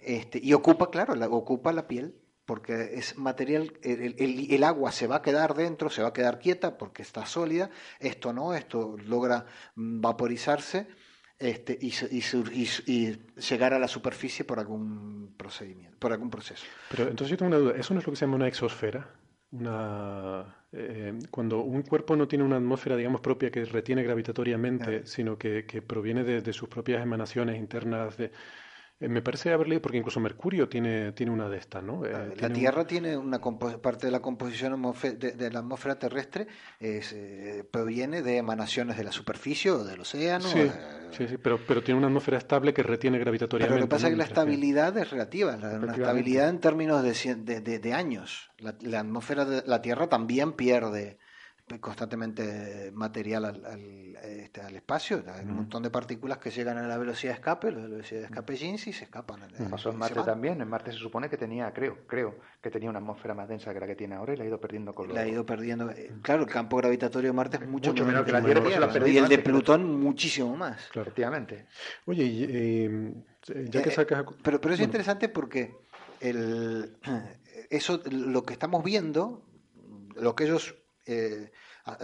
este, y ocupa, claro, la, ocupa la piel porque es material, el, el, agua se va a quedar dentro, se va a quedar quieta porque está sólida, esto no, esto logra vaporizarse este, y, y, llegar a la superficie por algún procedimiento, por algún proceso. Pero entonces yo tengo una duda, ¿eso no es lo que se llama una exosfera? Una, eh, cuando un cuerpo no tiene una atmósfera, digamos, propia que retiene gravitatoriamente, sino que, que proviene de, de, sus propias emanaciones internas, de, eh, me parece haber leído, porque incluso Mercurio tiene, tiene una de estas, ¿no? Eh, la Tierra tiene una parte de la composición de, la atmósfera terrestre, eh, proviene de emanaciones de la superficie o del océano. Sí, sí, pero, pero tiene una atmósfera estable que retiene gravitatoriamente. Pero lo que pasa es que la estabilidad es relativa, la, estabilidad en términos de, de, años. La, la atmósfera de la Tierra también pierde constantemente material al, al, este, al espacio. Hay un montón de partículas que llegan a la velocidad de escape, la velocidad de escape Jeans y se escapan. Pasó en Marte también. En Marte se supone que tenía, creo, creo, que tenía una atmósfera más densa que la que tiene ahora y la ha ido perdiendo con La ha ido perdiendo. Eh, claro, el campo gravitatorio de Marte es mucho, menor que la Tierra. y el de Plutón muchísimo más. Efectivamente. Oye, y, eh, ya que eh, sacas... pero, pero es interesante porque el, *clears throat* eso, lo que estamos viendo, lo que ellos eh,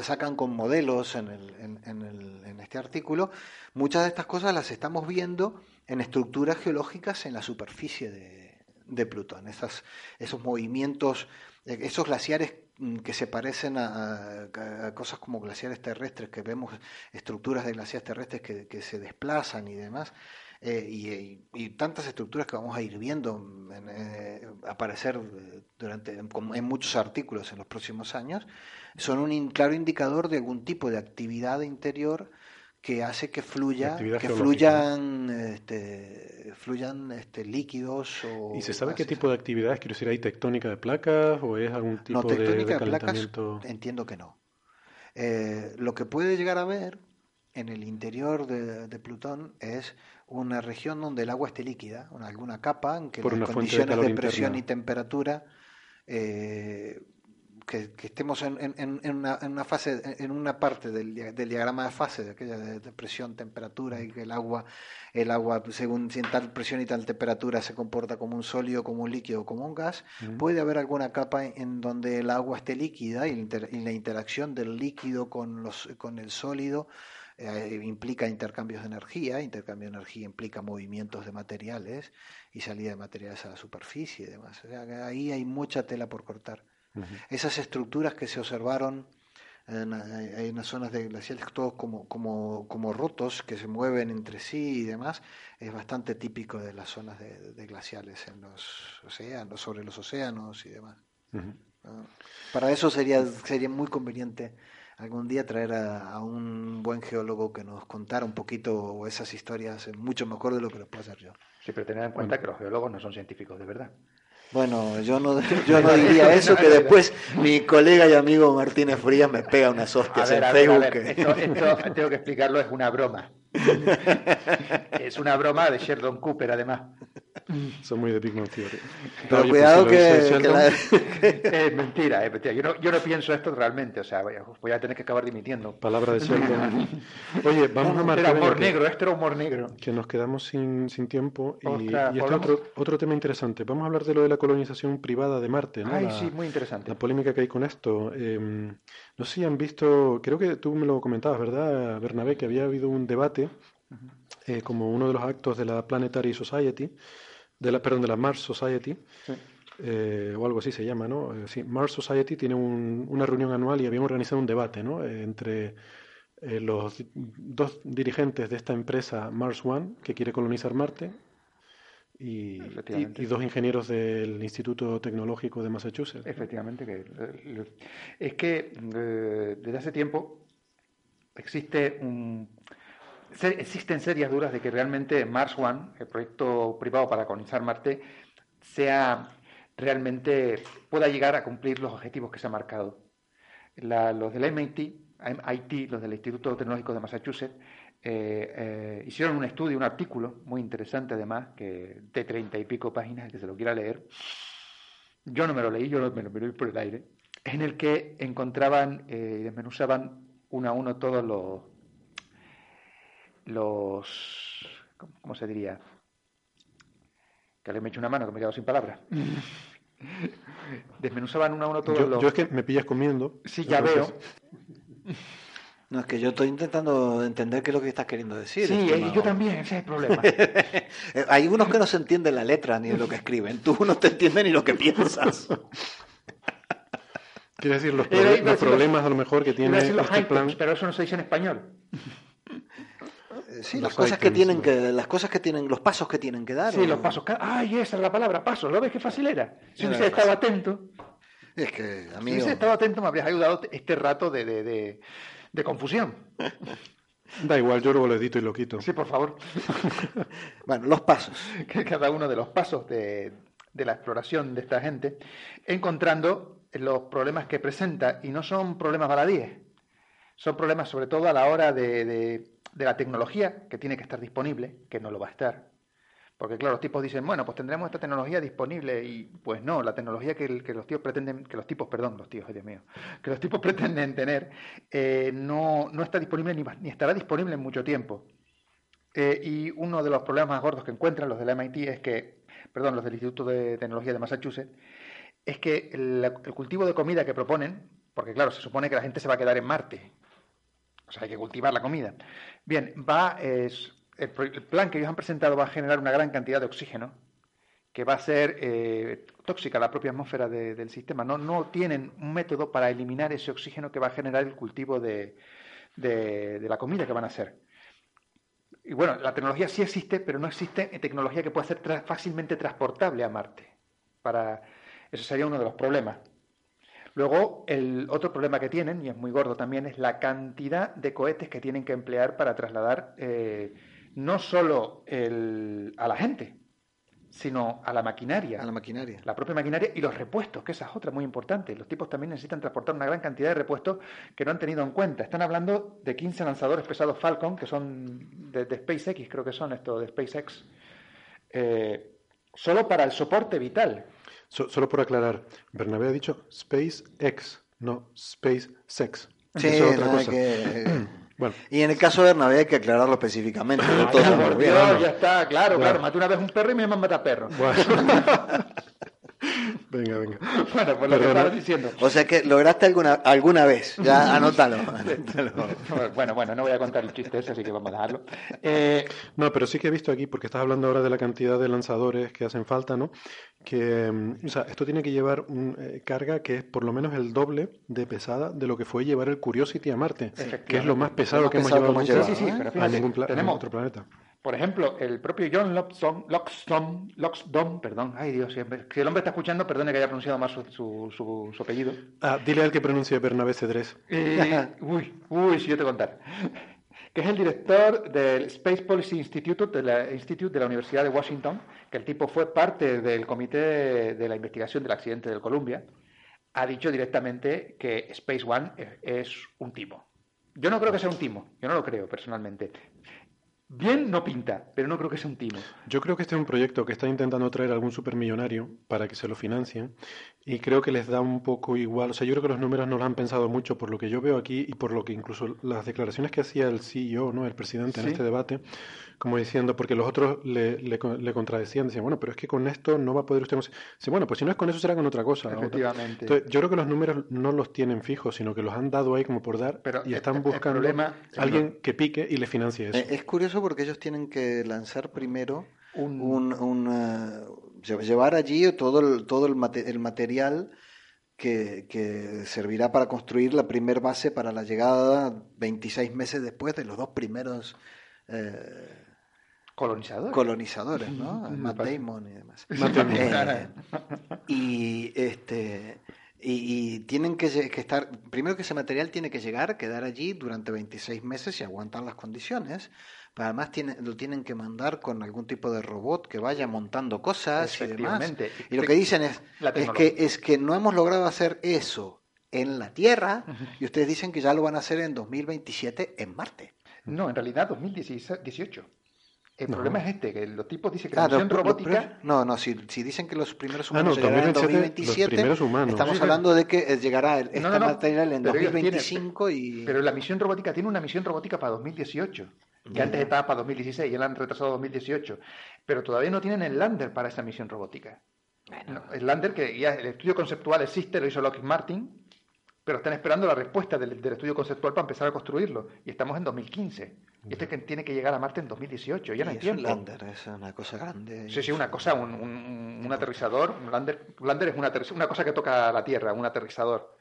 sacan con modelos en, el, en, el, en, este artículo, muchas de estas cosas las estamos viendo en estructuras geológicas en la superficie de, Plutón. Esos movimientos, eh, esos glaciares mm, que se parecen a, cosas como glaciares terrestres, que vemos estructuras de glaciares terrestres que se desplazan y demás. Eh, y, tantas estructuras que vamos a ir viendo eh, aparecer durante en muchos artículos en los próximos años, son un claro indicador de algún tipo de actividad interior que hace que fluya, que fluyan, este, fluyan este, líquidos. O ¿Y se sabe qué tipo de actividades? Quiero decir, ¿hay tectónica de placas o es algún tipo de, de, calentamiento? entiendo que no. Eh, lo que puede llegar a ver en el interior de, Plutón es una región donde el agua esté líquida, alguna capa en que las condiciones de, presión y temperatura eh, que, estemos en, en, en, una, en, una, fase, en una parte del, del, diagrama de fase, de aquella de, presión, temperatura, y que el agua, el agua, según si en tal presión y tal temperatura se comporta como un sólido, como un líquido, como un gas, puede haber alguna capa en donde el agua esté líquida y, la interacción del líquido con, los, con el sólido eh, implica intercambios de energía, intercambio de energía implica movimientos de materiales y salida de materiales a la superficie y demás. ahí hay mucha tela por cortar. Esas estructuras que se observaron en, en, las zonas de glaciales, todos como, como, como rotos, que se mueven entre sí y demás, es bastante típico de las zonas de, glaciales en los océanos, sobre los océanos y demás. Para eso sería, sería muy conveniente algún día traer a, un buen geólogo que nos contara un poquito esas historias mucho mejor de lo que lo puedo hacer yo. Sí, pero tener en cuenta que los geólogos no son científicos de verdad. Bueno, yo no, yo no diría eso, que después mi colega y amigo Martínez Frías me pega unas hostias en Facebook. esto, tengo que explicarlo, es una broma. *laughs* es una broma de Sheldon Cooper, además. Son muy de Big Man Theory. Pero cuidado que, *laughs* Es mentira, es mentira. Yo no, yo no, pienso esto realmente, o sea, voy a, tener que acabar dimitiendo. Palabra de Sheldon. *laughs* Oye, vamos a marcar... Era humor negro, esto era humor negro. Que nos quedamos sin, sin tiempo y, y este otro, otro tema interesante. Vamos a hablar de lo de la colonización privada de Marte, ¿no? Ay, sí, muy interesante. La polémica que hay con esto. Em, no sé si han visto, creo que tú me lo comentabas, ¿verdad, Bernabé? Que había habido un debate eh, como uno de los actos de la Planetary Society, de la, perdón, de la Mars Society, eh, o algo así se llama, ¿no? Eh, sí, Mars Society tiene una reunión anual y habían organizado un debate, ¿no? entre los dos dirigentes de esta empresa Mars One, que quiere colonizar Marte, y, dos ingenieros del Instituto Tecnológico de Massachusetts. Efectivamente, que, es que desde hace tiempo existe un, existen serias dudas de que realmente Mars One, el proyecto privado para colonizar Marte, sea realmente pueda llegar a cumplir los objetivos que se ha marcado. los del MIT, MIT, los del Instituto Tecnológico de Massachusetts, eh, eh, hicieron un estudio, un artículo muy interesante además, que de treinta y pico páginas, que se lo quiera leer. Yo no me lo leí, yo me lo miré por el aire, en el que encontraban eh, y desmenuzaban uno a uno todos los, los ¿cómo se diría? Que le me hecho una mano, que me he quedado sin palabras. *laughs* Desmenuzaban uno a uno todos yo, los... Yo es que me pillas comiendo. Sí, ya veo. No, es que yo estoy intentando entender qué es lo que estás queriendo decir. Sí, yo también, ese es el problema. *laughs* Hay unos que no se entienden la letra ni lo que escriben. Tú no te entiendes ni lo que piensas. *laughs* Quiero decir, los, problemas a lo mejor que tiene este plan... Pero eso no se dice en español. Eh, sí, las cosas que tienen que, las cosas que tienen, los pasos que tienen que dar. Sí, los pasos. Ay, esa es la palabra, pasos. ¿Lo ves qué fácil era? Si hubiese estado atento. Es que, amigo... Si hubiese estado atento me habrías ayudado este rato de, de, de, confusión. *laughs* Da igual, yo luego lo edito y lo quito. Sí, por favor. *laughs* bueno, los pasos. Cada uno de los pasos de, de la exploración de esta gente, encontrando los problemas que presenta, y no son problemas baladíes, son problemas sobre todo a la hora de, de la tecnología que tiene que estar disponible, que no lo va a estar. Porque claro, los tipos dicen, bueno, pues tendremos esta tecnología disponible y pues no, la tecnología que, los tíos pretenden, que los tipos, perdón, los tíos, Dios mío, que los tipos *laughs* pretenden tener eh, no, no, está disponible ni, ni, estará disponible en mucho tiempo. Eh, y uno de los problemas más gordos que encuentran los del MIT es que, perdón, los del Instituto de Tecnología de Massachusetts, es que el cultivo de comida que proponen, porque claro, se supone que la gente se va a quedar en Marte, o sea, hay que cultivar la comida. Bien, va, es, el, plan que ellos han presentado va a generar una gran cantidad de oxígeno que va a ser eh, tóxica a la propia atmósfera del sistema. No, tienen un método para eliminar ese oxígeno que va a generar el cultivo de, de, la comida que van a hacer. Y bueno, la tecnología sí existe, pero no existe tecnología que pueda ser fácilmente transportable a Marte. Para, eso sería uno de los problemas. Luego, el otro problema que tienen, y es muy gordo también, es la cantidad de cohetes que tienen que emplear para trasladar eh, no solo a la gente, sino a la maquinaria. A la maquinaria. La propia maquinaria y los repuestos, que esa es otra muy importante. Los tipos también necesitan transportar una gran cantidad de repuestos que no han tenido en cuenta. Están hablando de 15 lanzadores pesados Falcon, que son de, SpaceX, creo que son estos de SpaceX, eh, solo para el soporte vital solo por aclarar, Bernabé ha dicho SpaceX, no SpaceX. Sí, es otra cosa. Bueno. Y en el caso de Bernabé hay que aclararlo específicamente. Ah, ya está, claro, claro. Maté una vez un perro y me mata perro. Bueno. *laughs* Venga, venga. *laughs* Bueno, pues lo que estabas diciendo. O sea que lograste alguna, alguna vez, ya *laughs* anótalo. *laughs* bueno, bueno, no voy a contar el chiste ese, así que vamos a dejarlo. Eh, no, pero sí que he visto aquí, porque estás hablando ahora de la cantidad de lanzadores que hacen falta, ¿no? Que, mm, o sea, esto tiene que llevar una eh, carga que es por lo menos el doble de pesada de lo que fue llevar el Curiosity a Marte, que es lo más pesado que hemos llevado, sí, sí, a ningún, tenemos, otro planeta. Por ejemplo, el propio John Loxton, perdón, ay Dios, si el hombre está escuchando, perdone que haya pronunciado mal su, su, apellido. Ah, dile al que pronuncie Bernabé Cedrés. Eh, uy, uy, si yo te contar. que es el director del Space Policy Institute de la, Institute de la Universidad de Washington, que el tipo fue parte del comité de, la investigación del accidente del Columbia, ha dicho directamente que Space One es un timo. Yo no creo que sea un timo, yo no lo creo personalmente. Bien no pinta, pero no creo que sea un timo. Yo creo que este es un proyecto que está intentando traer algún supermillonario para que se lo financien y creo que les da un poco igual. O sea, yo creo que los números no lo han pensado mucho por lo que yo veo aquí y por lo que incluso las declaraciones que hacía el CEO, ¿no? el presidente en este debate, como diciendo, porque los otros le, le, contradecían, decían, bueno, pero es que con esto no va a poder usted... Sí, bueno, pues si no es con eso será con otra cosa. Efectivamente. Entonces, yo creo que los números no los tienen fijos, sino que los han dado ahí como por dar y están buscando a alguien que pique y le financie eso. Eh, es curioso porque ellos tienen que lanzar primero un, un, llevar allí todo el, todo el, el material que, que, servirá para construir la primer base para la llegada 26 meses después de los dos primeros eh, colonizadores. Colonizadores, ¿no? Matt Damon y demás. Eh, y este y, tienen que, estar, primero que ese material tiene que llegar, quedar allí durante 26 meses y aguantar las condiciones. Pero además tiene, lo tienen que mandar con algún tipo de robot que vaya montando cosas y demás. Y lo que dicen es, es, que, es que no hemos logrado hacer eso en la Tierra y ustedes dicen que ya lo van a hacer en 2027 en Marte. No, en realidad 2018. El problema es este, que los tipos dicen que la misión robótica... no, no, si, si, dicen que los primeros ah, humanos llegarán en 2027, estamos hablando de que eh, llegará el, este material en 2025 y... Pero la misión robótica tiene una misión robótica para 2018, que antes estaba para 2016 y la han retrasado a 2018. Pero todavía no tienen el lander para esa misión robótica. el lander que ya el estudio conceptual existe, lo hizo Lockheed Martin, pero están esperando la respuesta del, estudio conceptual para empezar a construirlo. Y estamos en 2015. Y este que tiene que llegar a Marte en 2018. Ya no hay es Un lander, es una cosa grande. Sí, sí, una cosa, un, aterrizador. Un lander, lander es una, una cosa que toca la Tierra, un aterrizador.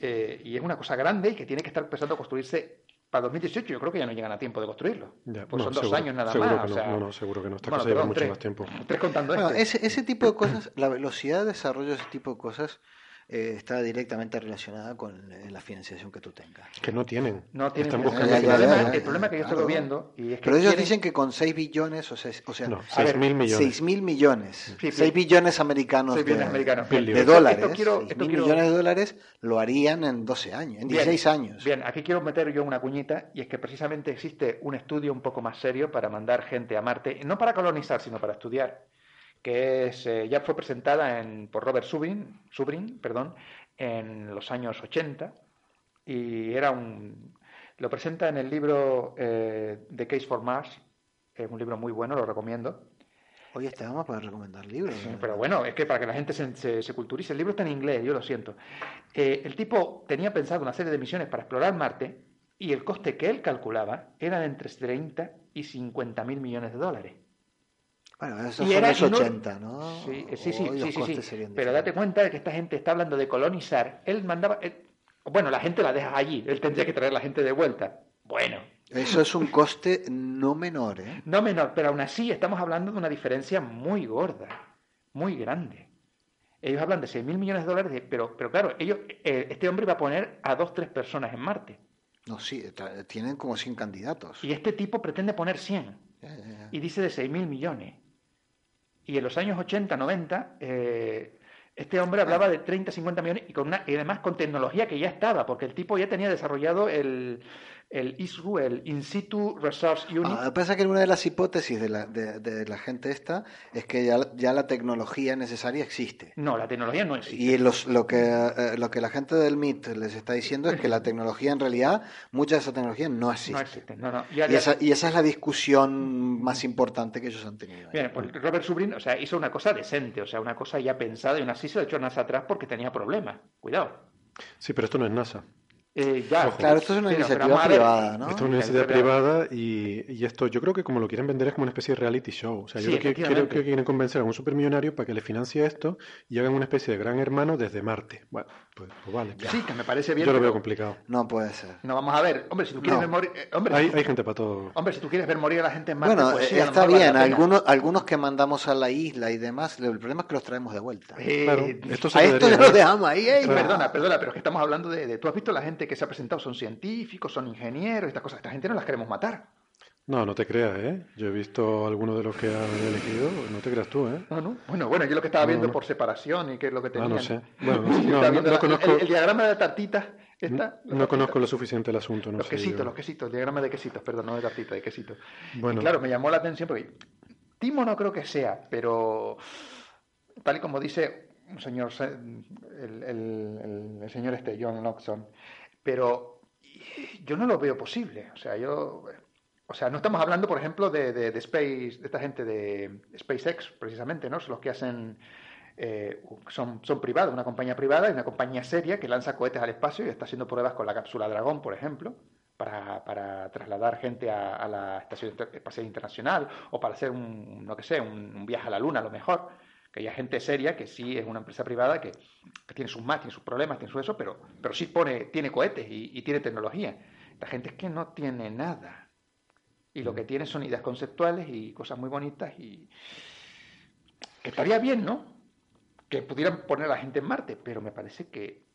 Eh, y es una cosa grande y que tiene que estar empezando a construirse para 2018 yo creo que ya no llegan a tiempo de construirlo. pues son dos años nada más. no, no, seguro que no. Esta cosa lleva mucho más tiempo. contando este. ese, ese tipo de cosas, la velocidad de desarrollo de ese tipo de cosas eh, está directamente relacionada con eh, la financiación que tú tengas. Que no tienen. No tienen. Están buscando el, problema, el, problema, que yo estoy viendo. Y es que Pero ellos dicen que con 6 billones, o sea, o sea no, 6 mil millones. 6 mil millones. 6 billones americanos, 6 billones de, americanos. de, dólares. Esto quiero, 6 mil millones de dólares lo harían en 12 años, en 16 años. Bien, aquí quiero meter yo una cuñita y es que precisamente existe un estudio un poco más serio para mandar gente a Marte, no para colonizar, sino para estudiar que es, eh, ya fue presentada en, por Robert Subrin, Subrin perdón, en los años 80 y era un... Lo presenta en el libro eh, The Case for Mars, es un libro muy bueno, lo recomiendo. Oye, este vamos para recomendar libros. pero bueno, es que para que la gente se, se, culturice, el libro está en inglés, yo lo siento. Eh, el tipo tenía pensado una serie de misiones para explorar Marte y el coste que él calculaba era de entre 30 y 50 mil millones de dólares. Bueno, eso son los 80, ¿no? Sí, sí, sí, sí, sí, Pero date cuenta de que esta gente está hablando de colonizar. Él mandaba... bueno, la gente la deja allí. Él tendría que traer la gente de vuelta. Bueno. Eso es un coste no menor, ¿eh? No menor, pero aún así estamos hablando de una diferencia muy gorda, muy grande. Ellos hablan de 6 mil millones de dólares, pero, pero claro, ellos, eh, este hombre va a poner a dos, tres personas en Marte. No, sí, tienen como 100 candidatos. Y este tipo pretende poner 100. Y dice de 6 mil millones. Y en los años 80, 90, eh, este hombre hablaba de 30, 50 millones y, con una, y además con tecnología que ya estaba, porque el tipo ya tenía desarrollado el, el ISRU, el In Situ Resource Unit. Ah, pasa que una de las hipótesis de la, de, la gente esta es que ya, ya, la tecnología necesaria existe. No, la tecnología no existe. Y los, lo, que, eh, lo que la gente del MIT les está diciendo es que la tecnología en realidad, mucha de esa tecnología no existe. No existe, no, no. y, esa, y, esa, es la discusión más importante que ellos han tenido. Bien, pues Robert Subrin o sea, hizo una cosa decente, o sea, una cosa ya pensada y aún así se lo echó NASA atrás porque tenía problemas. Cuidado. Sí, pero esto no es NASA. Eh, ya, claro, esto es una iniciativa privada, ¿no? Esto es una iniciativa privada y, y, esto yo creo que como lo quieren vender es como una especie de reality show. O sea, yo creo, que, creo que quieren convencer a un supermillonario para que le financie esto y hagan una especie de gran hermano desde Marte. Bueno, pues, pues vale. Sí, que me parece bien. Yo lo veo complicado. No puede ser. No, vamos a ver. Hombre, si tú quieres ver morir... Eh, hombre, hay, hay, gente para todo. Hombre, si tú quieres ver morir a la gente en Marte, bueno, pues sí, está bien. Algunos, algunos que mandamos a la isla y demás, el problema es que los traemos de vuelta. Eh, claro, esto a esto ya lo dejamos ahí. Perdona, perdona, pero es que estamos hablando de, de... ¿Tú has visto la gente gente que se ha presentado son científicos, son ingenieros, estas cosas. Esta gente no las queremos matar. No, no te creas, ¿eh? Yo he visto algunos de los que han elegido, no te creas tú, ¿eh? No, no. Bueno, bueno, yo lo que estaba viendo por separación y qué es lo que tenían. Ah, no sé. Bueno, no, no, conozco... El, diagrama de tartitas está... No, conozco lo suficiente el asunto, no Los quesitos, los quesitos, el diagrama de quesitos, perdón, no de tartita, de quesitos. Bueno. claro, me llamó la atención porque Timo no creo que sea, pero tal y como dice un señor, el, el, el señor este, John Loxon, pero yo no lo veo posible. O sea, yo o sea, no estamos hablando, por ejemplo, de, de, Space, de esta gente de SpaceX, precisamente, ¿no? Son los que hacen, eh, son, son privados, una compañía privada y una compañía seria que lanza cohetes al espacio y está haciendo pruebas con la cápsula Dragón, por ejemplo, para, para trasladar gente a, la Estación Espacial Internacional o para hacer un, no que sé, un, viaje a la Luna, a lo mejor. Que haya gente seria que sí es una empresa privada que, tiene sus más, tiene sus problemas, tiene su eso, pero, pero sí pone, tiene cohetes y, y tiene tecnología. La gente es que no tiene nada y lo que tiene son ideas conceptuales y cosas muy bonitas y estaría bien, ¿no? Que pudieran poner a la gente en Marte, pero me parece que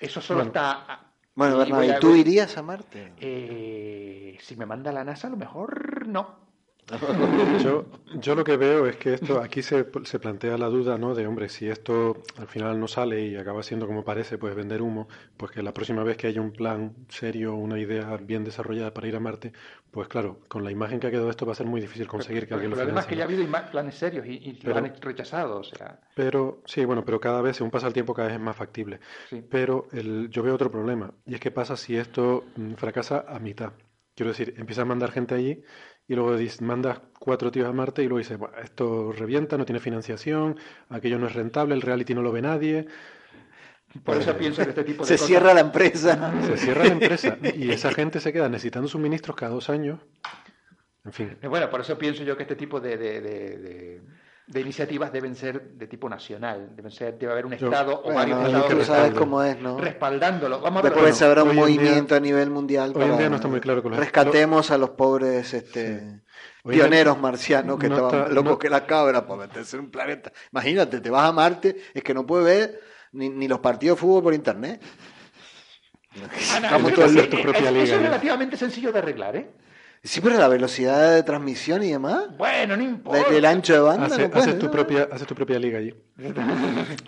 eso solo está... Bueno, Bernardo, ¿y tú irías a Marte? Eh, si me manda la NASA, a lo mejor no. *laughs* Yo, yo lo que veo es que esto aquí se, se, plantea la duda, ¿no? De hombre, si esto al final no sale y acaba siendo como parece, pues vender humo, pues que la próxima vez que haya un plan serio, una idea bien desarrollada para ir a Marte, pues claro, con la imagen que ha quedado esto va a ser muy difícil conseguir que alguien lo financie. Además que ya ha habido planes serios y, y pero, lo han rechazado, o sea. Pero sí, bueno, pero cada vez, según pasa el tiempo, cada vez es más factible. Pero el, yo veo otro problema y es que pasa si esto mm, fracasa a mitad. Quiero decir, empieza a mandar gente allí y luego mandas cuatro tíos a Marte y luego dices, esto revienta, no tiene financiación, aquello no es rentable, el reality no lo ve nadie. Por eso pienso que este tipo de Se cierra la empresa. Se cierra la empresa *laughs* y esa gente se queda necesitando suministros cada dos años. En fin. Bueno, por eso pienso yo que este tipo de de iniciativas deben ser de tipo nacional, deben ser, debe haber un Estado o varios Estados cómo es, ¿no? respaldándolo. Vamos a Después habrá un movimiento a nivel mundial hoy en día no está muy claro con rescatemos a los pobres este, pioneros marcianos que estaban locos que la cabra para meterse en un planeta. Imagínate, te vas a Marte, es que no puedes ver ni, ni los partidos de fútbol por internet. Estamos todos tu propia liga. Eso es relativamente sencillo de arreglar, ¿eh? Sí, pero la velocidad de transmisión y demás. Bueno, no importa. Del ancho de banda. haces, tu propia, haces tu propia liga allí.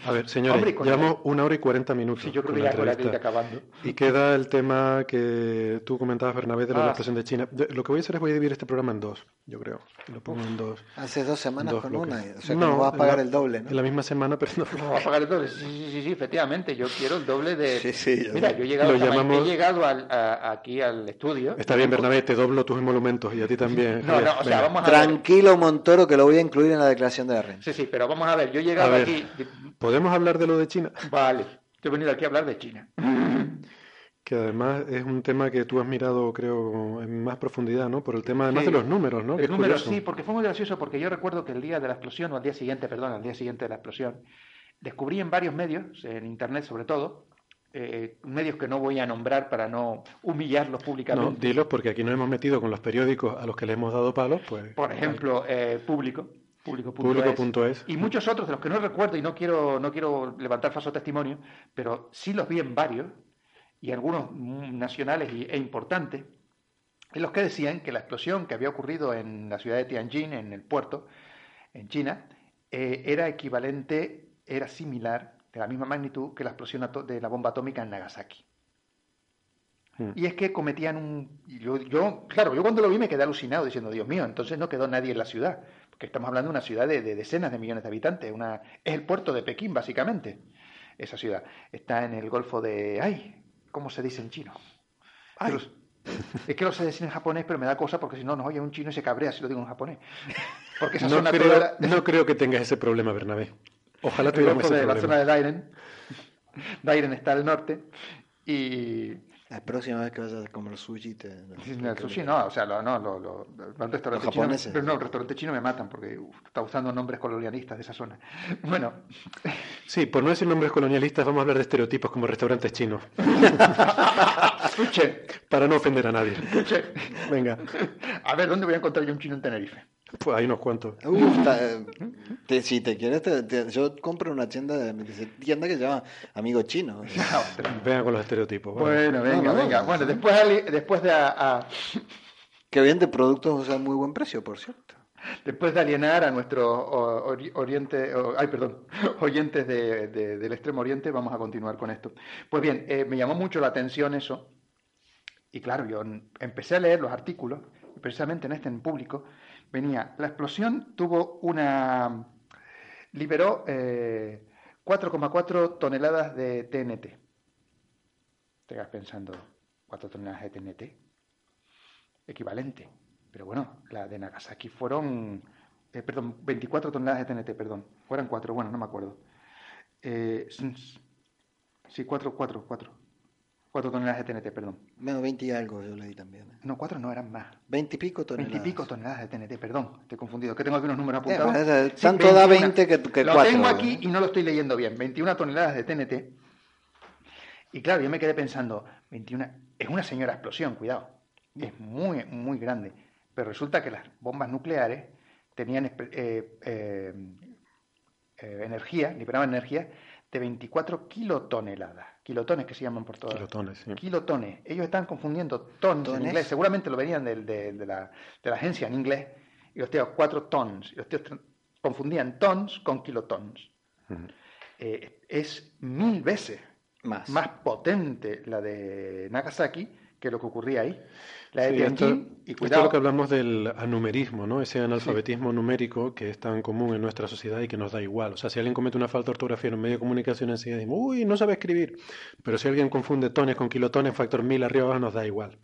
A ver, señores, llevamos una hora y cuarenta minutos. Sí, yo creo que ya la acabando. Y queda el tema que tú comentabas, Bernabé, de la ah. de China. Lo que voy a hacer es voy a dividir este programa en dos, yo creo. Lo pongo en dos. Hace dos semanas con una. O sea, que no, vas a pagar el doble, ¿no? En la misma semana, *laughs* pero no. No vas a pagar el doble. Sí, sí, sí, efectivamente. Yo quiero el doble de. Sí, sí. Mira, yo he llegado, he llegado aquí al estudio. Está bien, Bernabé, te doblo tus emolumentos y a ti también. No, no, o sea, vamos a Tranquilo, Montoro, que lo voy a incluir en la declaración de la renta. Sí, sí, pero vamos a ver. Yo he llegado aquí ¿Podemos hablar de lo de China? Vale, he venido aquí a hablar de China. Que además es un tema que tú has mirado, creo, en más profundidad, ¿no? Por el tema además de los números, ¿no? Los números, sí, porque fue muy gracioso, porque yo recuerdo que el día de la explosión, o al día siguiente, perdón, al día siguiente de la explosión, descubrí en varios medios, en Internet sobre todo, eh, medios que no voy a nombrar para no humillarlos públicamente. No, dilos porque aquí nos hemos metido con los periódicos a los que le hemos dado palos, pues... Por ejemplo, eh, Público, Público.es. y muchos otros de los que no recuerdo y no quiero, no quiero levantar falso testimonio, pero sí los vi en varios, y algunos nacionales e importantes, en los que decían que la explosión que había ocurrido en la ciudad de Tianjin, en el puerto, en China, eh, era equivalente, era similar, de la misma magnitud que la explosión de la bomba atómica en Nagasaki. Hmm. Y es que cometían un... Yo, yo, claro, yo cuando lo vi me quedé alucinado diciendo, Dios mío, entonces no quedó nadie en la ciudad que estamos hablando de una ciudad de, decenas de millones de habitantes, una, es el puerto de Pekín, básicamente, esa ciudad. Está en el Golfo de... ¡Ay! ¿Cómo se dice en chino? es que lo sé decir en japonés, pero me da cosa porque si no nos oye un chino y se cabrea si lo digo en japonés. Porque esa no, creo, no creo que tengas ese problema, Bernabé. Ojalá tuviéramos ese de, problema. La zona de Dairen. Dairen está al norte y la próxima vez que vayas a comer sushi te... El sushi no, o sea, lo, no, lo, lo, restaurante chino, pero no, el restaurante chino me matan porque está usando nombres colonialistas de esa zona. *laughs* Bueno. Sí, por no decir nombres colonialistas vamos a hablar de estereotipos como restaurantes chinos. *laughs* Para no ofender a nadie. Venga. A ver, ¿dónde voy a encontrar yo un chino en Tenerife? Pues hay unos cuantos. Si te quieres, yo compro una tienda, de, tienda que se llama Amigo Chino. *laughs* Venga con los estereotipos. Bueno, venga, venga. Bueno, después, después de... A, Que vende productos a muy buen precio, por cierto. Después de alienar a nuestros oriente, ay, perdón, *laughs* oyentes del Extremo Oriente, vamos a continuar con esto. Pues bien, eh, me llamó mucho la atención eso. Y claro, yo empecé a leer los artículos, precisamente en este en público, venía, la explosión tuvo una... liberó 4,4 eh, toneladas de TNT. Te vas pensando, 4 toneladas de TNT, equivalente. Pero bueno, la de Nagasaki fueron, eh, perdón, 24 toneladas de TNT, perdón. Fueron 4, bueno, no me acuerdo. Eh, sí, 4, 4, 4. 4 toneladas de TNT, perdón. Menos 20 y algo yo leí también. ¿eh? No, 4 no eran más. 20 y pico toneladas. 20 y pico toneladas de TNT, perdón. Estoy confundido. Que tengo aquí unos números apuntados. Eh, tanto da 20 que, que 4. Lo tengo aquí y no lo estoy leyendo bien. 21 toneladas de TNT. Y claro, yo me quedé pensando, 21, es una señora explosión, cuidado. Es muy, muy grande. Pero resulta que las bombas nucleares tenían eh, eh, eh, energía, liberaban energía de 24 kilotoneladas. Kilotones que se llaman por todas. Kilotones, sí. Kilotones. Ellos están confundiendo tons en inglés. Seguramente lo venían de, de, la, agencia en inglés. Y los tíos, cuatro tons. Y los tíos confundían tons con kilotons. es mil veces más. más potente la de Nagasaki que lo que ocurría ahí. La de y cuidado. Esto es lo que hablamos del anumerismo, ¿no? Ese analfabetismo numérico que es tan común en nuestra sociedad y que nos da igual. O sea, si alguien comete una falta de ortografía en un medio de comunicación, enseguida decimos, uy, no sabe escribir. Pero si alguien confunde tones con kilotones, factor mil arriba abajo, nos da igual.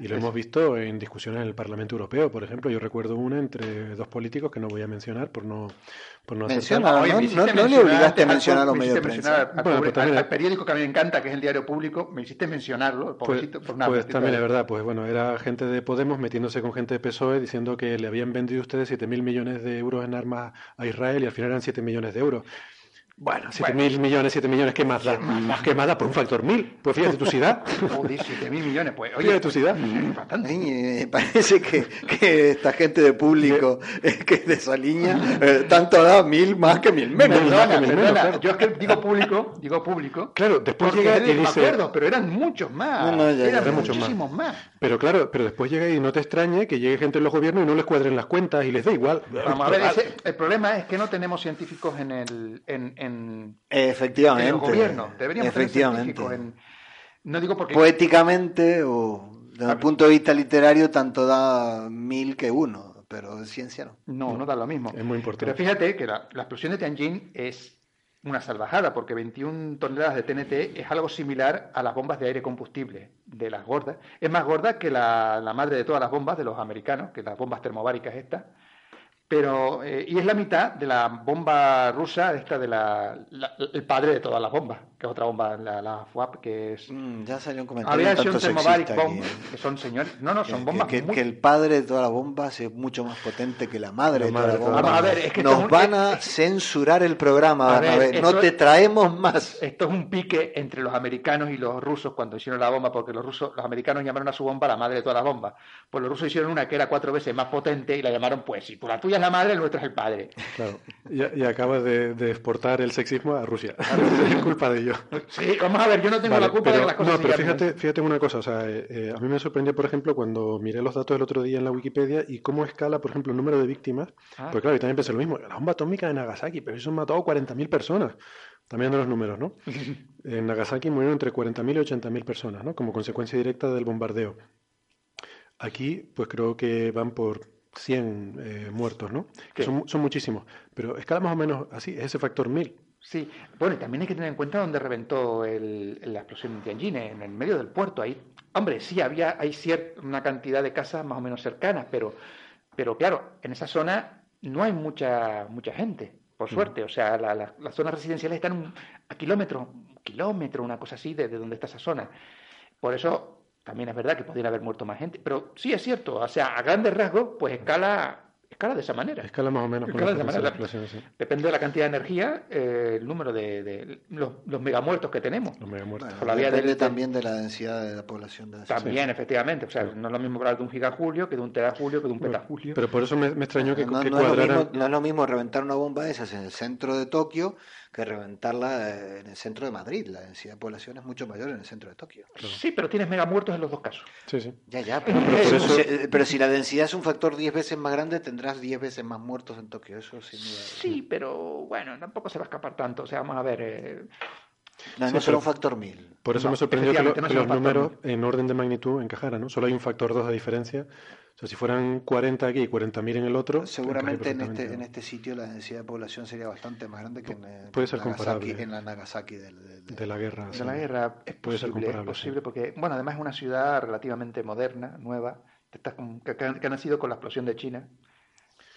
Y lo hemos visto en discusiones en el Parlamento Europeo, por ejemplo. Yo recuerdo una entre dos políticos que no voy a mencionar por no, por no Menciona, no, no, le obligaste a mencionar a los medios de prensa. bueno, pues también, al, periódico que a mí me encanta, que es el Diario Público, me hiciste mencionarlo. Pues, por nada, pues también es verdad, pues bueno, era gente de Podemos metiéndose con gente de PSOE diciendo que le habían vendido ustedes 7.000 millones de euros en armas a Israel y al final eran 7 millones de euros. Bueno, 7 mil millones, 7 millones, ¿qué más da? ¿Qué más da por un factor mil? Pues fíjate tu ciudad. *laughs* Joder, 7 mil millones, pues. Oye, fíjate tu ciudad. Me *laughs* parece que, que, esta gente de público *laughs* que es de esa línea, eh, tanto da mil más que mil menos. Perdona, perdona. Yo es que digo público, digo público. Claro, después llega y dice. acuerdo, pero eran muchos más. No, ya, eran muchísimos más. Pero claro, pero después llega y no te extrañe que llegue gente en los gobiernos y no les cuadren las cuentas y les da igual. Vamos a ver, el problema es que no tenemos científicos en el. En, en, Efectivamente. En gobierno. Deberíamos Efectivamente. en, no digo porque... Poéticamente o desde el punto de vista literario tanto da mil que uno, pero de ciencia no. No, no da lo mismo. Es muy importante. Pero fíjate que la, explosión de Tianjin es una salvajada, porque 21 toneladas de TNT es algo similar a las bombas de aire combustible, de las gordas. Es más gorda que la, madre de todas las bombas de los americanos, que las bombas termobáricas estas pero eh, y es la mitad de la bomba rusa, esta de la, el padre de todas las bombas, que es otra bomba, la, la FUAP, que es... Mm, ya salió un comentario tanto sexista bomb, que son señores... No, no, son bombas que, que, el padre de todas las bombas es mucho más potente que la madre de todas las bombas. a ver, es que Nos van a censurar el programa, a ver, no te traemos más. Esto es un pique entre los americanos y los rusos cuando hicieron la bomba, porque los rusos, los americanos llamaron a su bomba la madre de todas las bombas. Pues los rusos hicieron una que era cuatro veces más potente y la llamaron, pues, si tú la tuya la madre, el nuestro es el padre. Claro, y, acabas de, exportar el sexismo a Rusia. *laughs* es culpa de ello. Sí, vamos a ver, yo no tengo la culpa de las cosas. No, pero fíjate, fíjate una cosa, o sea, eh, eh, a mí me sorprendió, por ejemplo, cuando miré los datos el otro día en la Wikipedia y cómo escala, por ejemplo, el número de víctimas. Ah. Pues claro, y también pensé lo mismo, la bomba atómica de Nagasaki, pero eso han matado 40.000 personas. También de los números, ¿no? *laughs* en Nagasaki murieron entre 40.000 y 80.000 personas, ¿no? Como consecuencia directa del bombardeo. Aquí, pues creo que van por 100 eh, muertos, ¿no? Que son, son, muchísimos. Pero escala más o menos así, es ese factor 1000. Sí, bueno, y también hay que tener en cuenta dónde reventó el, la explosión de Tianjin, en el medio del puerto. Ahí, hombre, sí, había, hay cierta, una cantidad de casas más o menos cercanas, pero, pero claro, en esa zona no hay mucha, mucha gente, por mm. suerte. O sea, las zonas residenciales están a kilómetros, kilómetro, una cosa así, de, de donde está esa zona. Por eso también es verdad que podría haber muerto más gente, pero sí es cierto, o sea, a grandes rasgos, pues escala escala de esa manera. Escala más o menos. Escala de esa manera. Depende de la cantidad de energía, eh, el número de, los, megamuertos que tenemos. Los megamuertos. depende también de la densidad de la población. De también, efectivamente. O sea, no es lo mismo hablar de un gigajulio que de un terajulio que de un petajulio. Pero por eso me, extrañó que, no, que no, es lo mismo, no es lo mismo reventar una bomba de esas en el centro de Tokio que reventarla eh, en el centro de Madrid. La densidad de población es mucho mayor en el centro de Tokio. Sí, pero tienes megamuertos en los dos casos. Sí, sí. Ya, ya, pero, pero, si la densidad es un factor 10 veces más grande, tendrás 10 veces más muertos en Tokio. Eso sin duda. Sí, pero bueno, tampoco se va a escapar tanto. O sea, vamos a ver. Eh... No, no será un factor 1000. Por eso me sorprendió que, los números en orden de magnitud encajaran, ¿no? Solo hay un factor 2 de diferencia o sea, si fueran 40 aquí y 40.000 en el otro. Seguramente en este, en este sitio la densidad de población sería bastante más grande que en, puede ser Nagasaki, en la Nagasaki del, de la guerra. De la guerra es puede posible, ser comparable, es posible porque, bueno, además es una ciudad relativamente moderna, nueva, que, que, ha nacido con la explosión de China.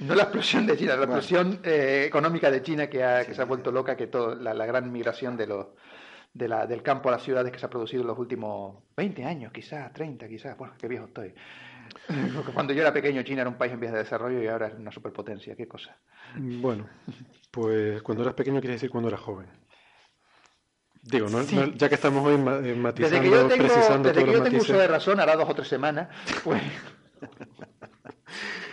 No la explosión de China, la explosión eh, económica de China que, ha, que se ha vuelto loca, que todo, la, la gran migración de los, de la, del campo a las ciudades que se ha producido en los últimos 20 años, quizás, 30, quizás, bueno, qué viejo estoy. *laughs* Cuando yo era pequeño, China era un país en vías de desarrollo y ahora es una superpotencia. ¿Qué cosa? Bueno, pues cuando eras pequeño quiere decir cuando eras joven. Digo, ¿no? ya que estamos hoy matizando, desde que yo tengo, precisando desde que yo tengo uso de razón, hará dos o tres semanas, pues... *laughs*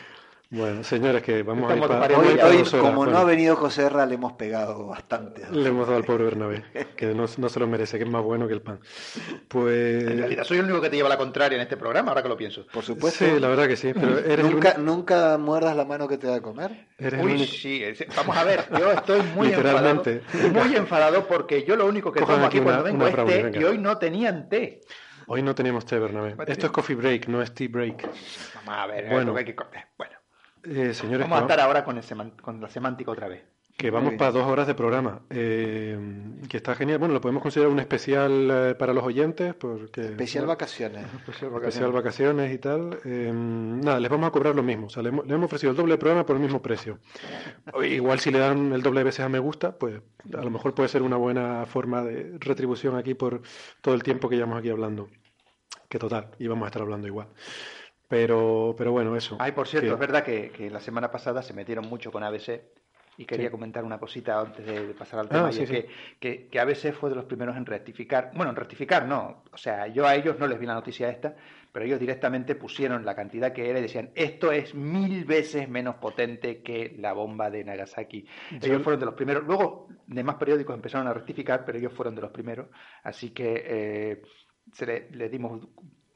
Bueno, señores, que vamos a ir para, hoy, hoy como no ha venido José Herra, le hemos pegado bastante. Le hemos dado al pobre Bernabé, *laughs* que no, no, se lo merece, que es más bueno que el pan. Pues... En realidad soy el único que te lleva la contraria en este programa, ahora que lo pienso. Por supuesto. Sí, la verdad que sí. Pero eres ¿Nunca, ¿Nunca muerdas la mano que te da a comer? Uy, sí. Vamos a ver, yo estoy muy enfadado. Muy enfadado porque yo lo único que tomo aquí cuando vengo es té y hoy no tenían té. Hoy no teníamos té, Bernabé. Esto es coffee break, no es tea break. Vamos a ver, bueno. Hay que... bueno. Eh, señores, vamos a estar ahora con, con la semántica otra vez. Que vamos para dos horas de programa, eh, que está genial. Bueno, lo podemos considerar un especial eh, para los oyentes, porque especial vacaciones, *laughs* especial vacaciones, y tal. nada, les vamos a cobrar lo mismo. O sea, le, hemos ofrecido el doble de programa por el mismo precio. Igual si le dan el doble de veces a me gusta, pues a lo mejor puede ser una buena forma de retribución aquí por todo el tiempo que llevamos aquí hablando. Que total, íbamos a estar hablando igual. Pero, pero bueno, eso. Ay, por cierto, es verdad que, la semana pasada se metieron mucho con ABC y quería comentar una cosita antes de, pasar al ah, tema. y es que, que, ABC fue de los primeros en rectificar. Bueno, en rectificar no. O sea, yo a ellos no les vi la noticia esta, pero ellos directamente pusieron la cantidad que era y decían, esto es mil veces menos potente que la bomba de Nagasaki. Ellos fueron de los primeros. Luego, demás periódicos empezaron a rectificar, pero ellos fueron de los primeros. Así que eh, se le, le dimos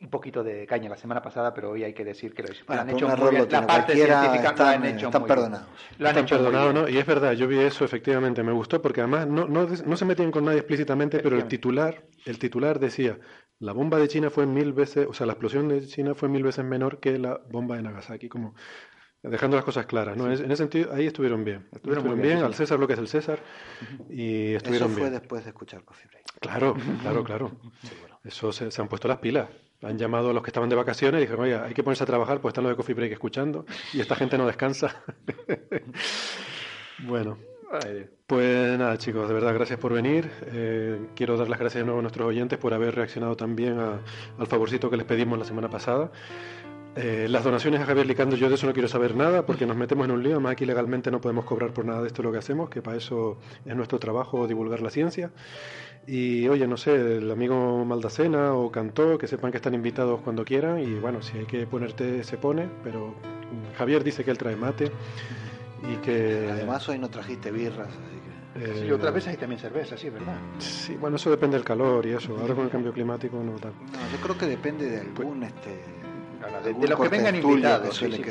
un poquito de caña la semana pasada, pero hoy hay que decir que lo, han hecho muy bien. La parte científica están, lo han hecho están perdonados. Lo han hecho perdonados, ¿no? Y es verdad, yo vi eso, efectivamente, me gustó, porque además no, no, no se metían con nadie explícitamente, pero el titular, el titular decía, la bomba de China fue mil veces, o sea, la explosión de China fue mil veces menor que la bomba de Nagasaki, como dejando las cosas claras, ¿no? En ese sentido, ahí estuvieron bien. Estuvieron, bien, al César lo que es el César, y estuvieron Eso fue después de escuchar Coffee Break. Claro, claro, claro. *laughs* Eso se, han puesto las pilas. Han llamado a los que estaban de vacaciones y dijeron, oye, hay que ponerse a trabajar, pues están los de Coffee Break escuchando y esta gente no descansa. *laughs* bueno, pues nada, chicos, de verdad, gracias por venir. Eh, quiero dar las gracias de nuevo a nuestros oyentes por haber reaccionado también al favorcito que les pedimos la semana pasada. Eh, las donaciones a Javier Licando, yo de eso no quiero saber nada porque nos metemos en un lío. Además, aquí legalmente no podemos cobrar por nada de esto lo que hacemos, que para eso es nuestro trabajo divulgar la ciencia. Y oye, no sé, el amigo Maldacena o Cantó, que sepan que están invitados cuando quieran. Y bueno, si hay que ponerte, se pone. Pero Javier dice que él trae mate. Y que. Además, hoy no trajiste birras, así que. sí, otras veces hay también cerveza, sí, es verdad. Sí, bueno, eso depende del calor y eso. Ahora con el cambio climático no tal. No, yo creo que depende de algún. este de, los que vengan invitados. Sí, sí,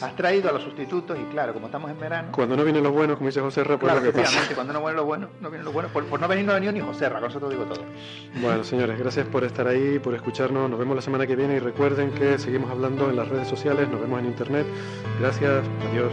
has traído a los sustitutos y claro, como estamos en verano. Cuando no vienen los buenos, como dice José Ra, pues claro, efectivamente, cuando no vienen los buenos, no vienen los buenos. Por, no venir no ha venido ni José Ra, con eso te digo todo. Bueno, señores, gracias por estar ahí, por escucharnos. Nos vemos la semana que viene y recuerden que seguimos hablando en las redes sociales, nos vemos en internet. Gracias, adiós.